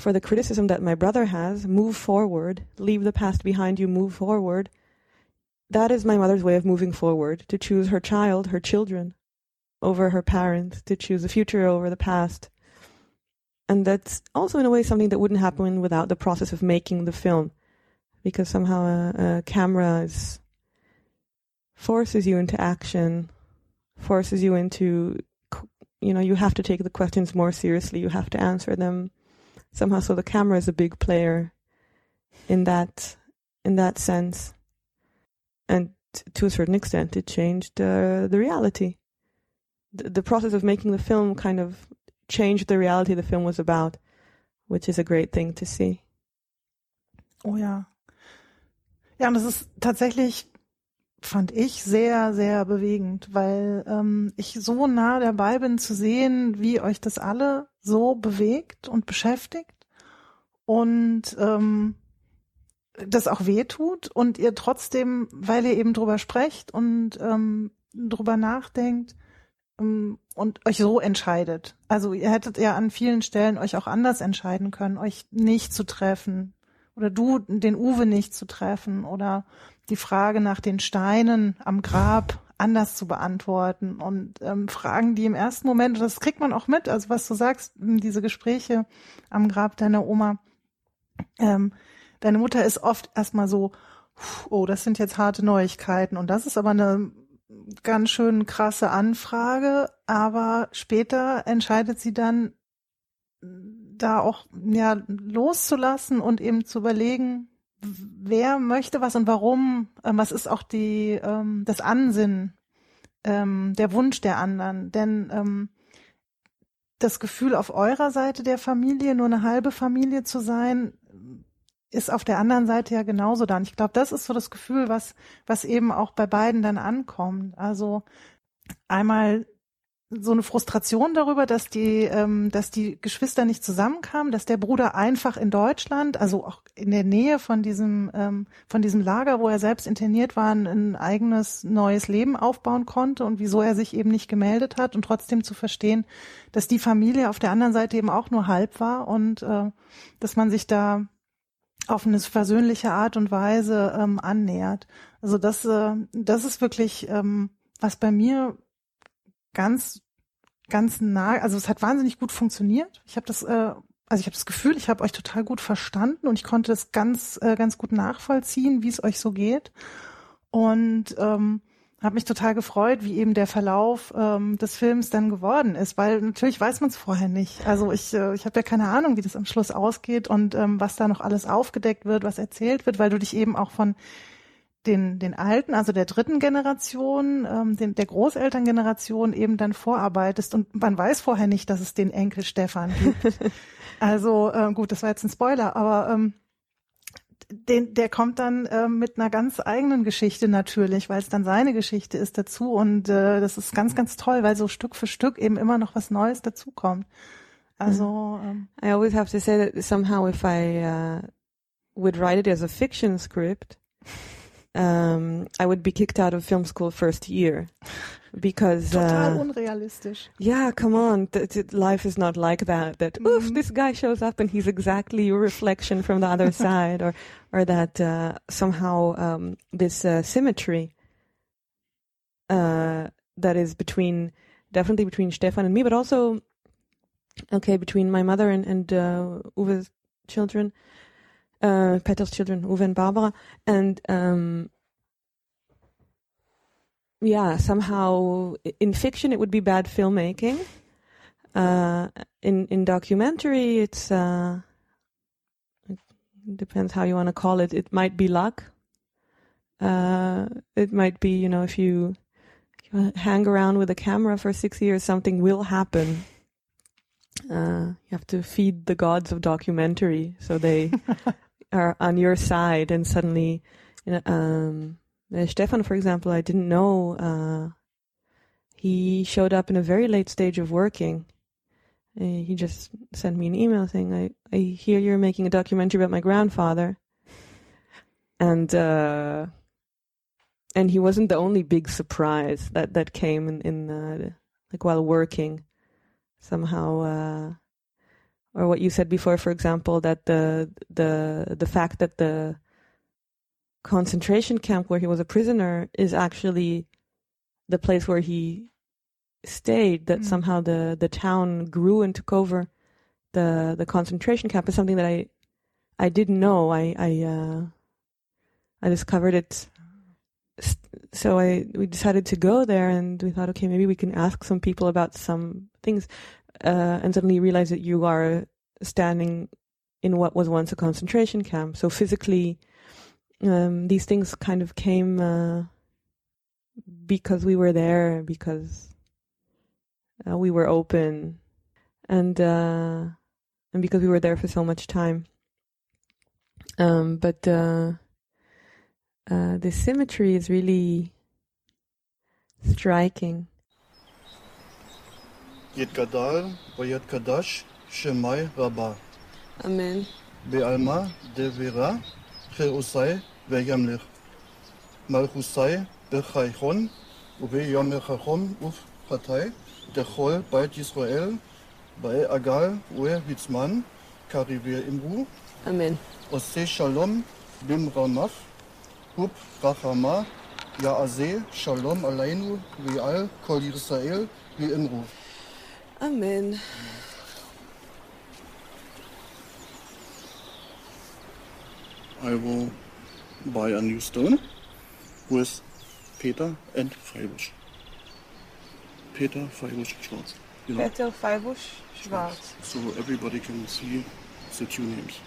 Speaker 2: for the criticism that my brother has move forward, leave the past behind you, move forward. That is my mother's way of moving forward to choose her child, her children, over her parents, to choose the future over the past. And that's also, in a way, something that wouldn't happen without the process of making the film, because somehow a, a camera is, forces you into action, forces you into, you know, you have to take the questions more seriously, you have to answer them somehow so the camera is a big player in that in that sense and to a certain extent, it changed uh, the reality. The, the process of making the film kind of changed the reality the film was about, which is a great thing to see.
Speaker 1: Oh ja. Ja, und das ist tatsächlich, fand ich, sehr, sehr bewegend, weil ähm, ich so nah dabei bin zu sehen, wie euch das alle so bewegt und beschäftigt und ähm, das auch wehtut und ihr trotzdem, weil ihr eben drüber sprecht und ähm, drüber nachdenkt ähm, und euch so entscheidet. Also ihr hättet ja an vielen Stellen euch auch anders entscheiden können, euch nicht zu treffen oder du den Uwe nicht zu treffen oder die Frage nach den Steinen am Grab anders zu beantworten und ähm, Fragen, die im ersten Moment, das kriegt man auch mit, also was du sagst, diese Gespräche am Grab deiner Oma, ähm, deine Mutter ist oft erstmal so, oh, das sind jetzt harte Neuigkeiten und das ist aber eine ganz schön krasse Anfrage, aber später entscheidet sie dann, da auch ja loszulassen und eben zu überlegen, wer möchte was und warum, ähm, was ist auch die ähm, das Ansinnen, ähm, der Wunsch der anderen, denn ähm, das Gefühl auf eurer Seite der Familie nur eine halbe Familie zu sein, ist auf der anderen Seite ja genauso da. Und ich glaube, das ist so das Gefühl, was, was eben auch bei beiden dann ankommt. Also einmal so eine Frustration darüber, dass die, ähm, dass die Geschwister nicht zusammenkamen, dass der Bruder einfach in Deutschland, also auch in der Nähe von diesem, ähm, von diesem Lager, wo er selbst interniert war, ein eigenes neues Leben aufbauen konnte und wieso er sich eben nicht gemeldet hat und trotzdem zu verstehen, dass die Familie auf der anderen Seite eben auch nur halb war und äh, dass man sich da auf eine versöhnliche Art und Weise ähm, annähert. Also das, äh, das ist wirklich, ähm, was bei mir ganz, ganz nah, also es hat wahnsinnig gut funktioniert. Ich habe das, äh, also ich habe das Gefühl, ich habe euch total gut verstanden und ich konnte das ganz, äh, ganz gut nachvollziehen, wie es euch so geht. Und ähm, habe mich total gefreut, wie eben der Verlauf ähm, des Films dann geworden ist, weil natürlich weiß man es vorher nicht. Also ich, äh, ich habe ja keine Ahnung, wie das am Schluss ausgeht und ähm, was da noch alles aufgedeckt wird, was erzählt wird, weil du dich eben auch von den, den alten, also der dritten Generation, ähm, den, der Großelterngeneration eben dann vorarbeitest und man weiß vorher nicht, dass es den Enkel Stefan gibt. also äh, gut, das war jetzt ein Spoiler, aber ähm, den, der kommt dann äh, mit einer ganz eigenen Geschichte natürlich, weil es dann seine Geschichte ist dazu und äh, das ist ganz, ganz toll, weil so Stück für Stück eben immer noch was Neues dazukommt. Also ähm,
Speaker 2: I always have to say that somehow if I uh, would write it as a fiction script, um, I would be kicked out of film school first year because
Speaker 1: total
Speaker 2: uh,
Speaker 1: unrealistisch.
Speaker 2: yeah, come on, th- th- life is not like that. That oof,
Speaker 1: Mhm.
Speaker 2: this guy shows up and he's exactly your reflection from the other side, or or that uh, somehow um, this uh, symmetry uh, that is between definitely between Stefan and me, but also okay between my mother and and uh, Uwe's children, uh, Peter's children, Uwe and Barbara, and um, yeah, somehow in fiction it would be bad filmmaking. Uh, in in documentary, it's uh, it depends how you want to call it. It might be luck. Uh, it might be you know if you, if you hang around with a camera for six years, something will happen. Uh, you have to feed the gods of documentary, so they are on your side, and suddenly, um, uh, Stefan, for example, I didn't know. Uh, he showed up in a very late stage of working. Uh, he just sent me an email saying, "I I hear you're making a documentary about my grandfather," and uh, and he wasn't the only big surprise that that came in in uh, like while working. Somehow, uh, or what you said before, for example, that the the the fact that the concentration camp where he was a prisoner is actually the place where he stayed that
Speaker 1: Mm.
Speaker 2: somehow the the town grew and took over the the concentration camp is something that I I didn't know. I I uh, I discovered it so I we decided to go there and we thought okay maybe we can ask some people about some things uh, and suddenly realize that you are standing in what was once a concentration camp so physically um, these things kind of came uh, because we were there, because uh, we were open, and uh, and because we were there for so much time. Um, but uh, uh, the symmetry is really striking.
Speaker 9: Yitkadar, Vayatkadash, Shemai Rabba.
Speaker 8: Amen.
Speaker 9: Bealma, Devera, Cheusai, Veyamlich. Malchusai, Bechaichon, Ubeyamechachon, Uf Partei, Dechol, Beit Israel, bei Agal, Ue Witzmann, Karivir Imru.
Speaker 8: Amen.
Speaker 9: Ose Shalom, Bimramaf, Hub Rachama, Yaase, Shalom Aleinu, Real, Kol Israel, Re Imru.
Speaker 8: Amen.
Speaker 9: I will buy a new stone with Peter and Feibusch. Peter Feibusch Schwarz. You know,
Speaker 7: Peter Feibusch Schwarz.
Speaker 9: so everybody can see the two names.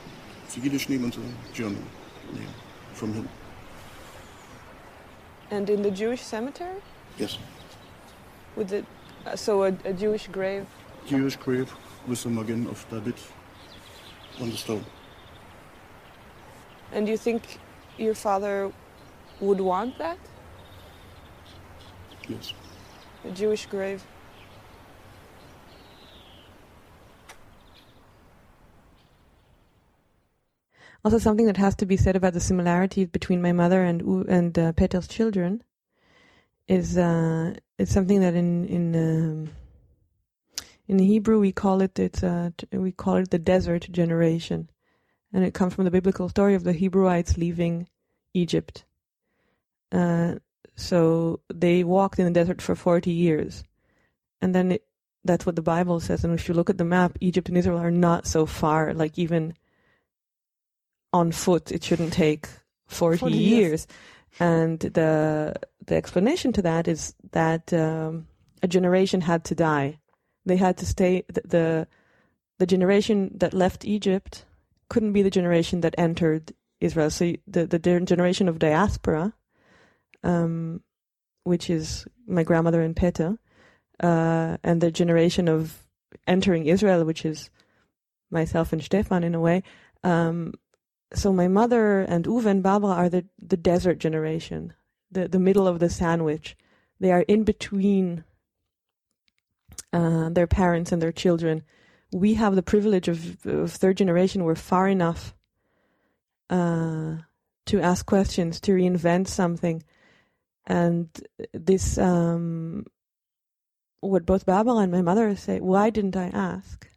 Speaker 9: The Yiddish name and the German name from him.
Speaker 8: And in the Jewish cemetery?
Speaker 9: Yes.
Speaker 8: With the, so a, a Jewish grave?
Speaker 9: Jewish grave with the Magen of David on the stone.
Speaker 8: And do you think your father would want that?
Speaker 9: Yes.
Speaker 8: A Jewish grave?
Speaker 2: Also, something that has to be said about the similarities between my mother and and uh, Peter's children is uh, it's something that in in um, in Hebrew we call it it's uh, we call it the desert generation, and it comes from the biblical story of the Hebrewites leaving Egypt. Uh, so they walked in the desert for forty years, and then it, that's what the Bible says. And if you look at the map, Egypt and Israel are not so far. Like even on foot, it shouldn't take 40,
Speaker 1: 40
Speaker 2: years.
Speaker 1: years.
Speaker 2: And the the explanation to that is that um, a generation had to die. They had to stay. The, the the generation that left Egypt couldn't be the generation that entered Israel. So the the generation of diaspora, um, which is my grandmother and Peta, uh, and the generation of entering Israel, which is myself and Stefan in a way. Um, so my mother and Uwe and Barbara are the, the desert generation, the, the middle of the sandwich. They are in between uh, their parents and their children. We have the privilege of, of third generation. We're far enough uh, to ask questions, to reinvent something. And this, um, what both Barbara and my mother say, why didn't I ask?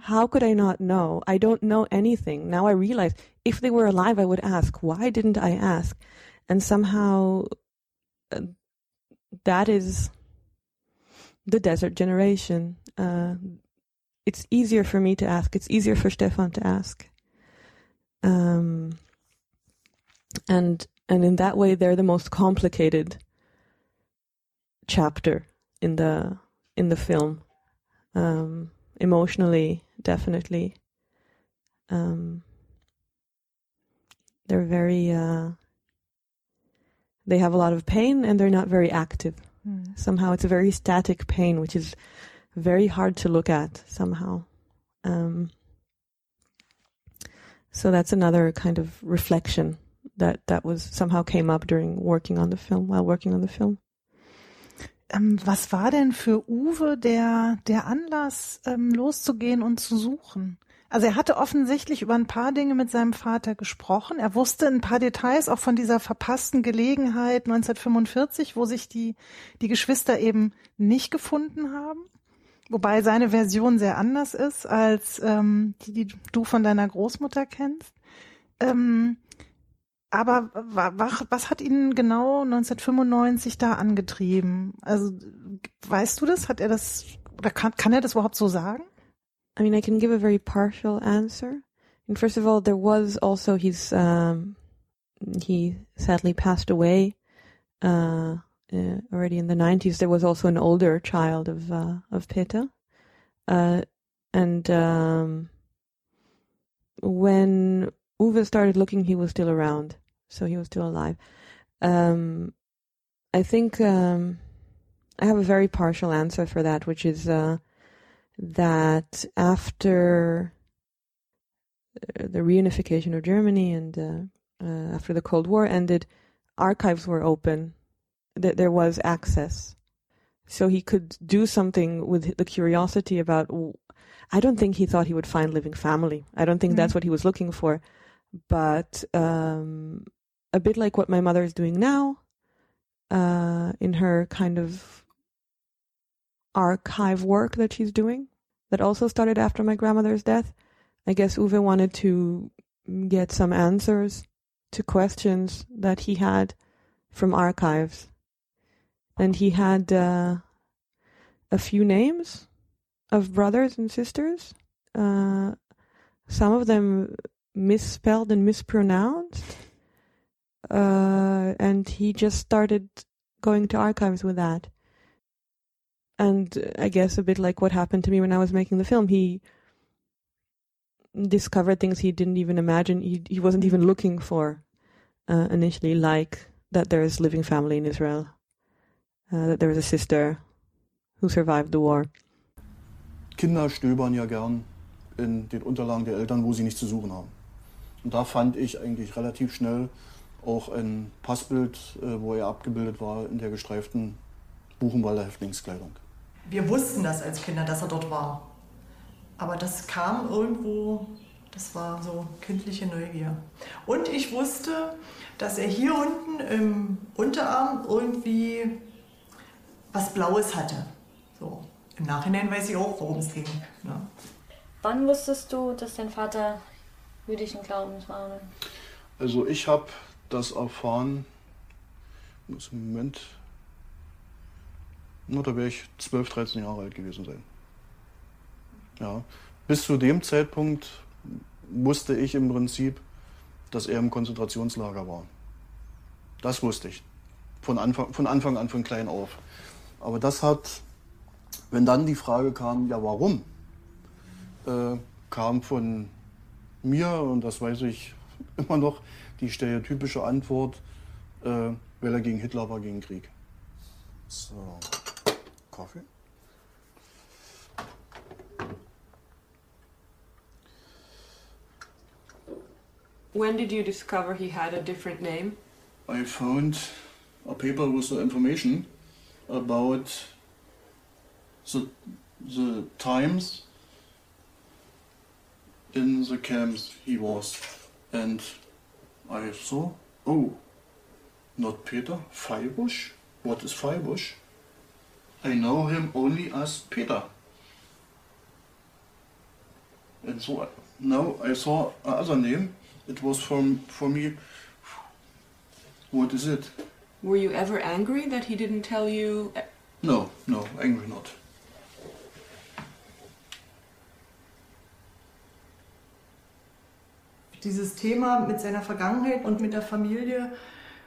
Speaker 2: How could I not know? I don't know anything. Now I realize if they were alive, I would ask, why didn't I ask? And somehow uh, that is the desert generation. Uh, it's easier for me to ask. It's easier for Stefan to ask. Um, and and in that way, they're the most complicated chapter in the in the film. Um, emotionally, definitely. Um, they're very. Uh, they have a lot of pain, and they're not very active.
Speaker 1: Mm.
Speaker 2: Somehow, it's a very static pain, which is very hard to look at. Somehow, um, so that's another kind of reflection that that was somehow came up during working on the film, while working on the film.
Speaker 1: Ähm, was war denn für Uwe der, der Anlass, ähm, loszugehen und zu suchen? Also er hatte offensichtlich über ein paar Dinge mit seinem Vater gesprochen. Er wusste ein paar Details auch von dieser verpassten Gelegenheit 1945, wo sich die, die Geschwister eben nicht gefunden haben. Wobei seine Version sehr anders ist als ähm, die, die du von deiner Großmutter kennst. Ähm, aber wa- wa- was hat ihn genau 1995 da angetrieben? Also weißt du das? Hat er das oder kann, kann er das überhaupt so sagen?
Speaker 2: I mean, I can give a very partial answer. And first of all, there was also he's um, he sadly passed away uh, uh, already in the nineties. There was also an older child of uh, of Pitta, uh, and um, when Uwe started looking, he was still around. So he was still alive. Um, I think um, I have a very partial answer for that, which is uh, that after uh, the reunification of Germany and uh, uh, after the Cold War ended, archives were open. That there was access, so he could do something with the curiosity about. I don't think he thought he would find living family. I don't think
Speaker 1: Mhm.
Speaker 2: that's what he was looking for, but um, a bit like what my mother is doing now, uh, in her kind of archive work that she's doing, that also started after my grandmother's death. I guess Uwe wanted to get some answers to questions that he had from archives. And he had uh, a few names of brothers and sisters, uh, some of them misspelled and mispronounced. Uh, and he just started going to archives with that. And I guess a bit like what happened to me when I was making the film, he discovered things he didn't even imagine he he wasn't even looking for uh, initially, like that there is living family in Israel, uh, that there is a sister who survived the war.
Speaker 9: Kinder stöbern ja gern in den Unterlagen der Eltern, wo sie nichts zu suchen haben. Und da fand ich eigentlich relativ schnell auch ein Passbild, äh, wo er abgebildet war in der gestreiften Buchenwalder Häftlingskleidung.
Speaker 7: Wir wussten das als Kinder, dass er dort war. Aber das kam irgendwo, das war so kindliche Neugier. Und ich wusste, dass er hier unten im Unterarm irgendwie was Blaues hatte. So. Im Nachhinein weiß ich auch, worum es ging. Ne?
Speaker 4: Wann wusstest du, dass dein Vater jüdischen Glaubens war?
Speaker 9: Also ich habe das erfahren, muss im Moment, na, da wäre ich 12, 13 Jahre alt gewesen sein. Ja, bis zu dem Zeitpunkt wusste ich im Prinzip, dass er im Konzentrationslager war. Das wusste ich. Von Anfang, von Anfang an, von klein auf. Aber das hat, wenn dann die Frage kam, ja warum, äh, kam von mir, und das weiß ich immer noch, die stereotypische Antwort, äh, weil er gegen Hitler war, gegen Krieg. So, Kaffee?
Speaker 2: When did you discover he had a different name?
Speaker 9: I found a paper with the information about the, the times in the camps he was. And I saw, oh, not Peter, Feibusch? What is Feibusch? I know him only as Peter. And so now I saw another name. It was from for me. What is it?
Speaker 2: Were you ever angry that he didn't tell you?
Speaker 9: No, no, angry not.
Speaker 7: Dieses Thema mit seiner Vergangenheit und mit der Familie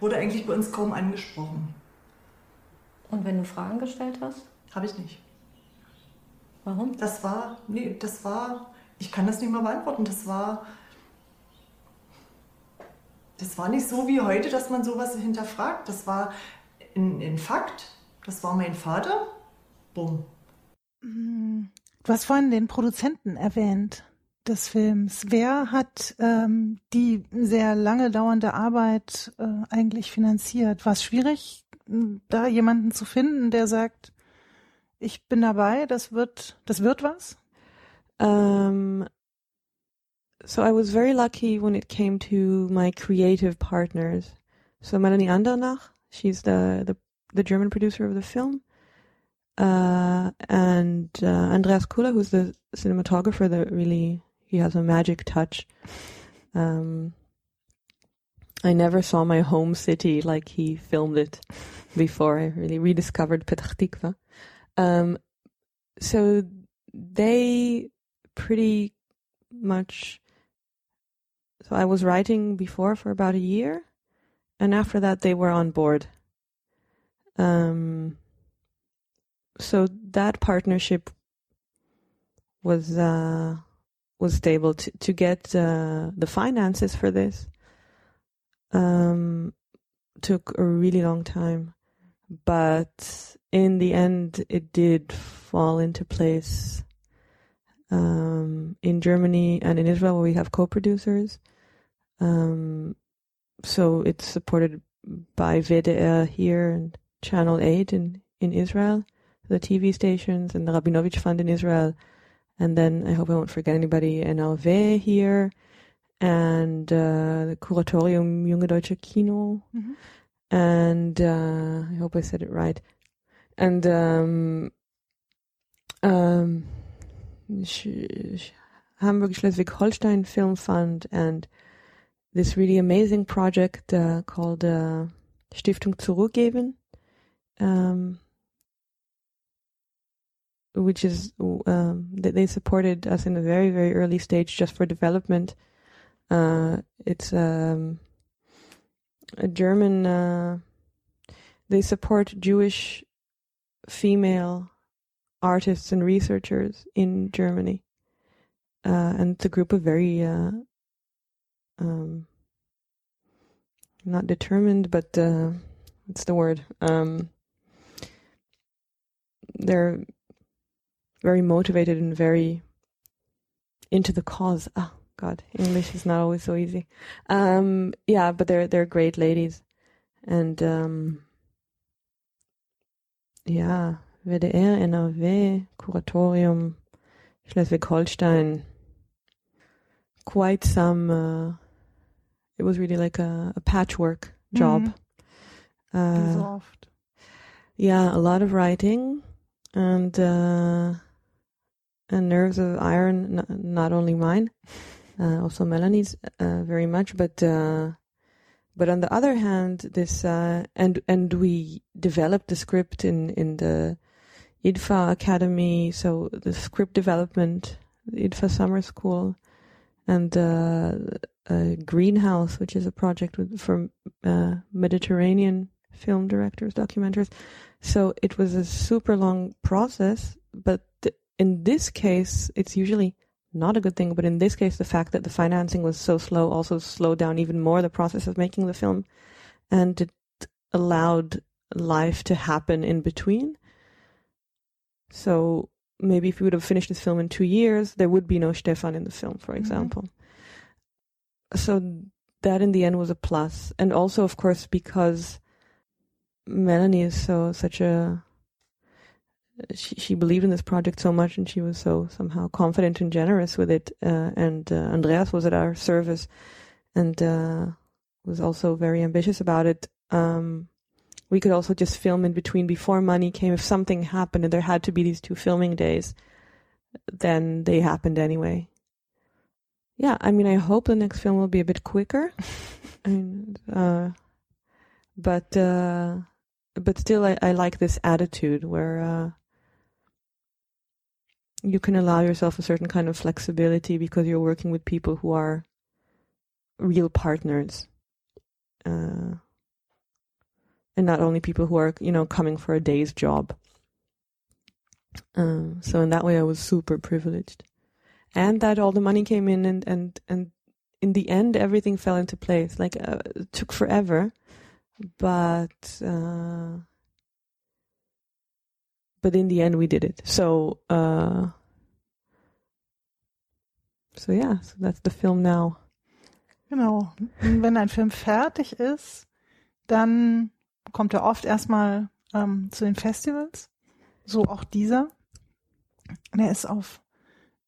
Speaker 7: wurde eigentlich bei uns kaum angesprochen.
Speaker 4: Und wenn du Fragen gestellt hast?
Speaker 7: Habe ich nicht.
Speaker 4: Warum?
Speaker 7: Das war, nee, das war, ich kann das nicht mal beantworten. Das war, das war nicht so wie heute, dass man sowas hinterfragt. Das war ein, ein Fakt. Das war mein Vater. Bumm.
Speaker 1: Mm, Du hast vorhin den Produzenten erwähnt des Films. Wer hat ähm, die sehr lange dauernde Arbeit äh, eigentlich finanziert? War es schwierig, m, da jemanden zu finden, der sagt, ich bin dabei, das wird, das wird was?
Speaker 2: Um, so I was very lucky when it came to my creative partners. So Melanie Andernach, she's the, the the German producer of the film, uh, and uh, Andreas Kula, who's the cinematographer. That really he has a magic touch. Um, I never saw my home city like he filmed it before. I really rediscovered Petah Tikva. Um, so they pretty much. So I was writing before for about a year, and after that they were on board. Um, so that partnership was uh, was stable to to get uh, the finances for this. um, took a really long time, but in the end, it did fall into place. Um, in Germany and in Israel, where we have co-producers, um, so it's supported by WDR here and Channel 8 in, in Israel, the TV stations, and the Rabinovich Fund in Israel. And then I hope I won't forget anybody, NRW here, and uh, the Kuratorium Junge Deutsche Kino.
Speaker 1: Mhm.
Speaker 2: And uh, I hope I said it right. And um, um, Hamburg Schleswig Holstein Film Fund and this really amazing project uh, called uh, Stiftung Zurückgeben, um, which is um, that they supported us in a very very early stage just for development. Uh, it's um, a German. Uh, they support Jewish female artists and researchers in Germany, uh, and it's a group of very uh, um, not determined, but uh, what's the word? Um, they're very motivated and very into the cause. Oh God, English is not always so easy. Um, yeah, but they're they're great ladies, and um, yeah, WDR, NRW, Kuratorium, Schleswig-Holstein. Quite some. Uh, it was really like a, a patchwork job.
Speaker 1: So
Speaker 2: Uh, yeah, a lot of writing and uh, and nerves of iron. Not only mine, uh, also Melanie's uh, very much. But uh, but on the other hand, this uh, and and we developed the script in in the IDFA Academy. So the script development, the IDFA Summer School, and uh, Greenhouse, which is a project with, for uh, Mediterranean film directors, documenters. So it was a super long process, but in this case, it's usually not a good thing. But in this case, the fact that the financing was so slow also slowed down even more the process of making the film, and it allowed life to happen in between. So maybe if we would have finished this film in two years, there would be no Stefan in the film, for mm-hmm. example. So that in the end was a plus, and also of course because Melanie is so such a she she believed in this project so much, and she was so somehow confident and generous with it. Uh, and uh, Andreas was at our service, and uh, was also very ambitious about it. Um, we could also just film in between before money came. If something happened and there had to be these two filming days, then they happened anyway. Yeah, I mean, I hope the next film will be a bit quicker. I mean, uh, but uh, but still, I, I like this attitude where uh, you can allow yourself a certain kind of flexibility because you're working with people who are real partners, uh, and not only people who are you know coming for a day's job. Um, so in that way, I was super privileged, and that all the money came in, and and and in the end, everything fell into place. Like uh, it took forever, but uh, but in the end, we did it. So uh, so yeah, so that's the film now.
Speaker 1: Genau. Und wenn ein Film fertig ist, dann kommt er oft erstmal ähm, zu den Festivals. So auch dieser. Der ist auf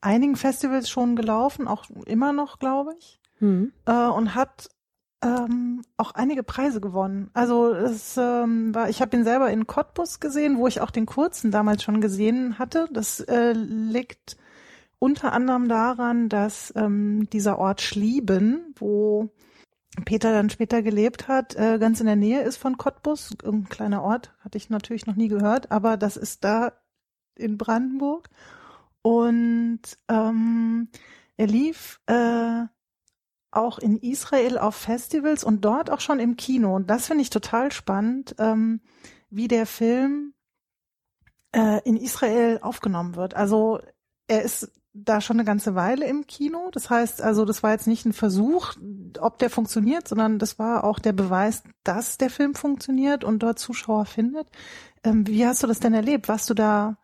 Speaker 1: einigen Festivals schon gelaufen, auch immer noch, glaube ich.
Speaker 2: Hm.
Speaker 1: Äh, und hat ähm, auch einige Preise gewonnen. Also es ähm, war, ich habe ihn selber in Cottbus gesehen, wo ich auch den kurzen damals schon gesehen hatte. Das äh, liegt unter anderem daran, dass ähm, dieser Ort Schlieben, wo Peter dann später gelebt hat, äh, ganz in der Nähe ist von Cottbus. Ein kleiner Ort, hatte ich natürlich noch nie gehört, aber das ist da in Brandenburg. Und ähm, er lief äh, auch in Israel auf Festivals und dort auch schon im Kino. Und das finde ich total spannend, ähm, wie der Film äh, in Israel aufgenommen wird. Also er ist da schon eine ganze Weile im Kino. Das heißt, also das war jetzt nicht ein Versuch, ob der funktioniert, sondern das war auch der Beweis, dass der Film funktioniert und dort Zuschauer findet. Ähm, wie hast du das denn erlebt? Warst du da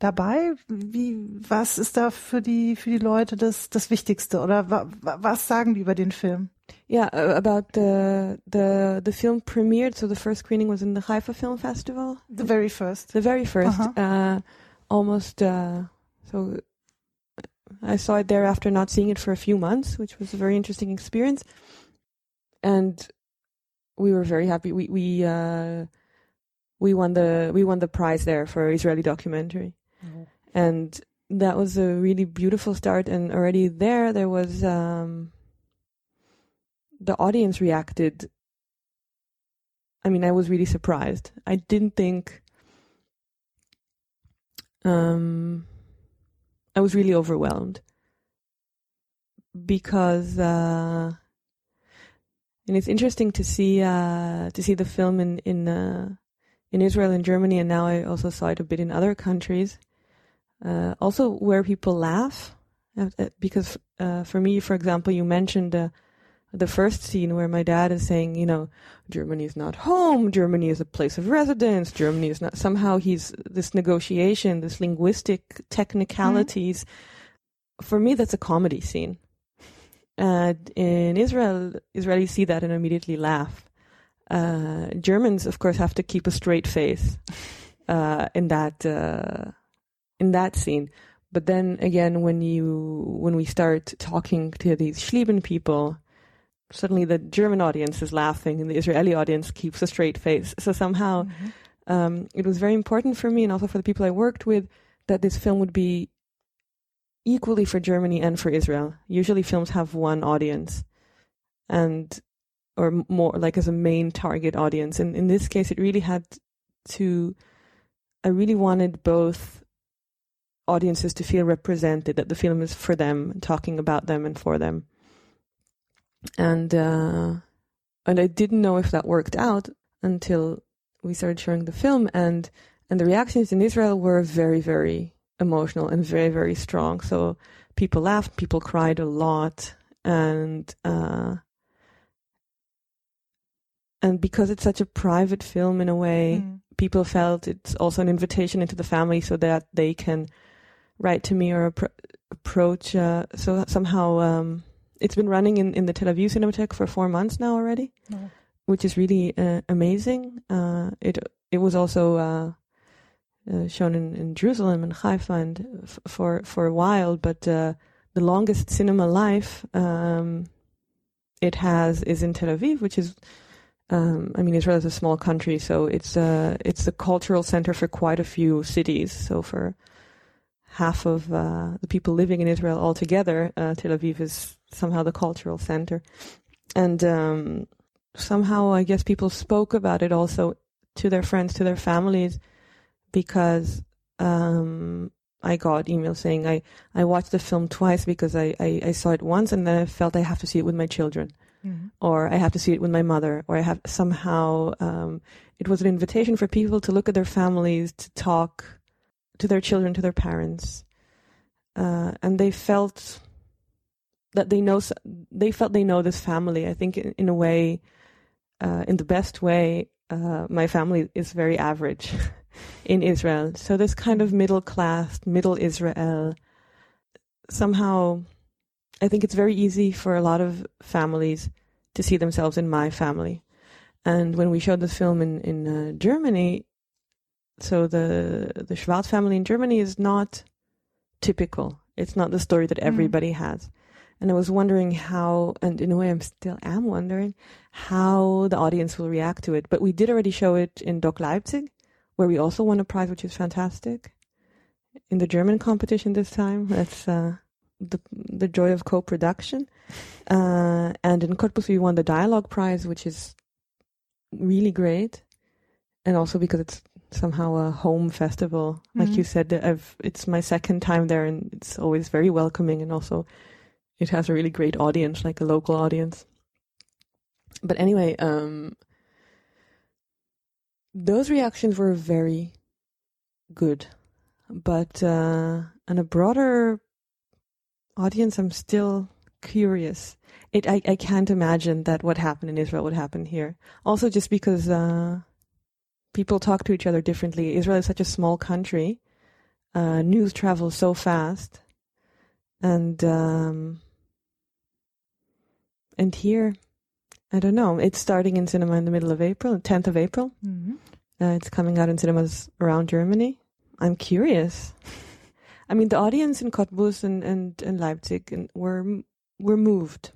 Speaker 1: dabei? Wie, was ist da für die, für die Leute das, das Wichtigste? Oder wa, was sagen die über den Film?
Speaker 2: Yeah, uh, about the the the film premiered. So the first screening was in the Haifa Film Festival.
Speaker 1: The very first.
Speaker 2: The very 1st
Speaker 1: Uh-huh.
Speaker 2: Uh, almost. Uh, so I saw it there after not seeing it for a few months, which was a very interesting experience, and we were very happy. We we uh, we won the we won the prize there for Israeli documentary, and that was a really beautiful start. And already there, there was. Um, the audience reacted. I mean, I was really surprised. I didn't think. Um, I was really overwhelmed because, uh, and it's interesting to see uh, to see the film in in uh, in Israel and Germany, and now I also saw it a bit in other countries. Uh, also, where people laugh, uh, uh, because uh, for me, for example, you mentioned. Uh, the first scene where my dad is saying, you know, Germany is not home, Germany is a place of residence, Germany is not. Somehow he's this negotiation, this linguistic technicalities. For me, that's a comedy scene. And in Israel, Israelis see that and immediately laugh. Uh, Germans, of course, have to keep a straight face uh, in that uh, in that scene. But then again, when you when we start talking to these Schlieben people, suddenly the German audience is laughing and the Israeli audience keeps a straight face. So somehow um, it was very important for me and also for the people I worked with that this film would be equally for Germany and for Israel. Usually films have one audience and or more like as a main target audience. And in this case, it really had to, I really wanted both audiences to feel represented, that the film is for them, talking about them and for them and uh, and I didn't know if that worked out until we started showing the film, and and the reactions in Israel were very very emotional and very very strong. So people laughed, people cried a lot, and uh, and because it's such a private film in a way,
Speaker 1: Mm.
Speaker 2: people felt it's also an invitation into the family so that they can write to me or appro- approach. Uh, so somehow. Um, it's been running in, in the Tel Aviv Cinematheque for four months now already, which is really uh, amazing. Uh, it it was also uh, uh, shown in, in Jerusalem and Haifa and f- for for a while, but uh, the longest cinema life um, it has is in Tel Aviv, which is. Um, I mean, Israel is a small country, so it's uh, it's the cultural center for quite a few cities. So for half of uh, the people living in Israel altogether, uh, Tel Aviv is somehow the cultural center. And um, somehow, I guess people spoke about it also to their friends, to their families, because um, I got emails saying I, I watched the film twice because I, I, I saw it once and then I felt I have to see it with my children.
Speaker 1: Mhm.
Speaker 2: Or I have to see it with my mother, or I have somehow, um, it was an invitation for people to look at their families, to talk to their children, to their parents, uh, and they felt that they know they felt they know this family. I think in, in a way, uh, in the best way, uh, my family is very average in Israel. So this kind of middle class, middle Israel, somehow, I think it's very easy for a lot of families to see themselves in my family. And when we showed this film in in uh, Germany, so the the Schwarz family in Germany is not typical. It's not the story that everybody has. And I was wondering how, and in a way, I'm still am wondering how the audience will react to it. But we did already show it in DOK Leipzig, where we also won a prize, which is fantastic. In the German competition this time, that's uh, the the joy of co-production. Uh, and in Cottbus, we won the dialogue prize, which is really great, and also because it's somehow a home festival. Like
Speaker 1: Mhm.
Speaker 2: you said, I've it's my second time there, and it's always very welcoming, and also it has a really great audience, like a local audience. But anyway, um, those reactions were very good, but uh, on a broader audience, I'm still curious. It, I, I can't imagine that what happened in Israel would happen here. Also, just because uh, people talk to each other differently. Israel is such a small country. Uh, news travels so fast, and um, and here, I don't know. It's starting in cinema in the middle of April, 10th of April.
Speaker 1: Mhm.
Speaker 2: Uh, it's coming out in cinemas around Germany. I'm curious. I mean, the audience in Cottbus and, and, and Leipzig and were were moved.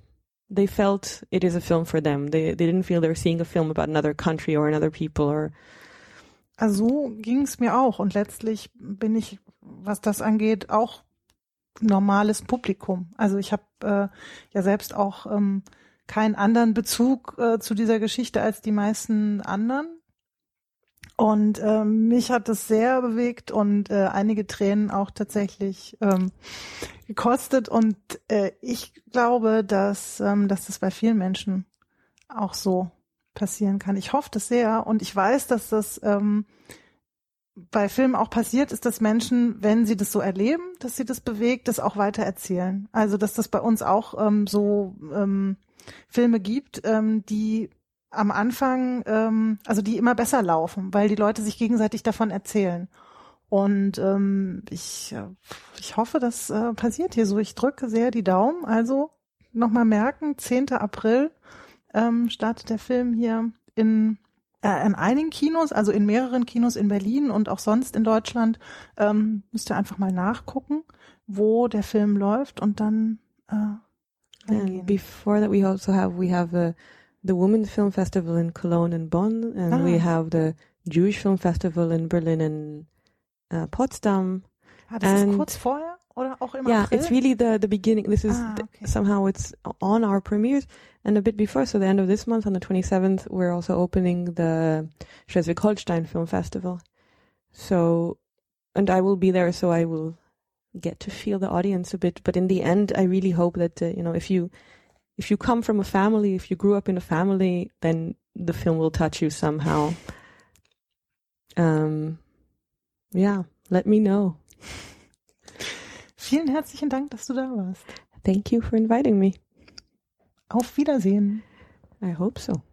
Speaker 2: They felt it is a film for them. They they didn't feel they were seeing a film about another country or another people or
Speaker 1: Also so ging es mir auch und letztlich bin ich, was das angeht, auch normales Publikum. Also ich habe äh, ja selbst auch ähm, keinen anderen Bezug äh, zu dieser Geschichte als die meisten anderen. Und ähm, mich hat es sehr bewegt und äh, einige Tränen auch tatsächlich ähm, gekostet. Und äh, ich glaube, dass, ähm, dass das bei vielen Menschen auch so passieren kann. Ich hoffe das sehr und ich weiß, dass das ähm, bei Filmen auch passiert ist, dass Menschen, wenn sie das so erleben, dass sie das bewegt, das auch weiter erzählen. Also dass das bei uns auch ähm, so ähm, Filme gibt, ähm, die am Anfang, ähm, also die immer besser laufen, weil die Leute sich gegenseitig davon erzählen. Und ähm, ich, äh, ich hoffe, das äh, passiert hier so. Ich drücke sehr die Daumen. Also nochmal merken, 10. April ähm, startet der Film hier in, äh, in einigen Kinos, also in mehreren Kinos in Berlin und auch sonst in Deutschland. Ähm, müsst ihr einfach mal nachgucken, wo der Film läuft und dann äh, reingehen.
Speaker 2: before that, we also have we have uh, the Women's Film Festival in Cologne and Bonn, and we
Speaker 1: Ah.
Speaker 2: have the Jewish Film Festival in Berlin and uh, Potsdam.
Speaker 1: Ah, das ist
Speaker 2: and-
Speaker 1: kurz vorher auch im
Speaker 2: yeah,
Speaker 1: April?
Speaker 2: it's really the the beginning. This is
Speaker 1: Ah,
Speaker 2: the- somehow it's on our premieres and a bit before. So the end of this month, on the twenty seventh, we're also opening the Schleswig-Holstein Film Festival. So, and I will be there, so I will get to feel the audience a bit. But in the end, I really hope that uh, you know if you if you come from a family, if you grew up in a family, then the film will touch you somehow. Um, yeah, let me know.
Speaker 1: Vielen herzlichen Dank, dass du da warst.
Speaker 2: Thank you for inviting me.
Speaker 1: Auf Wiedersehen.
Speaker 2: I hope so.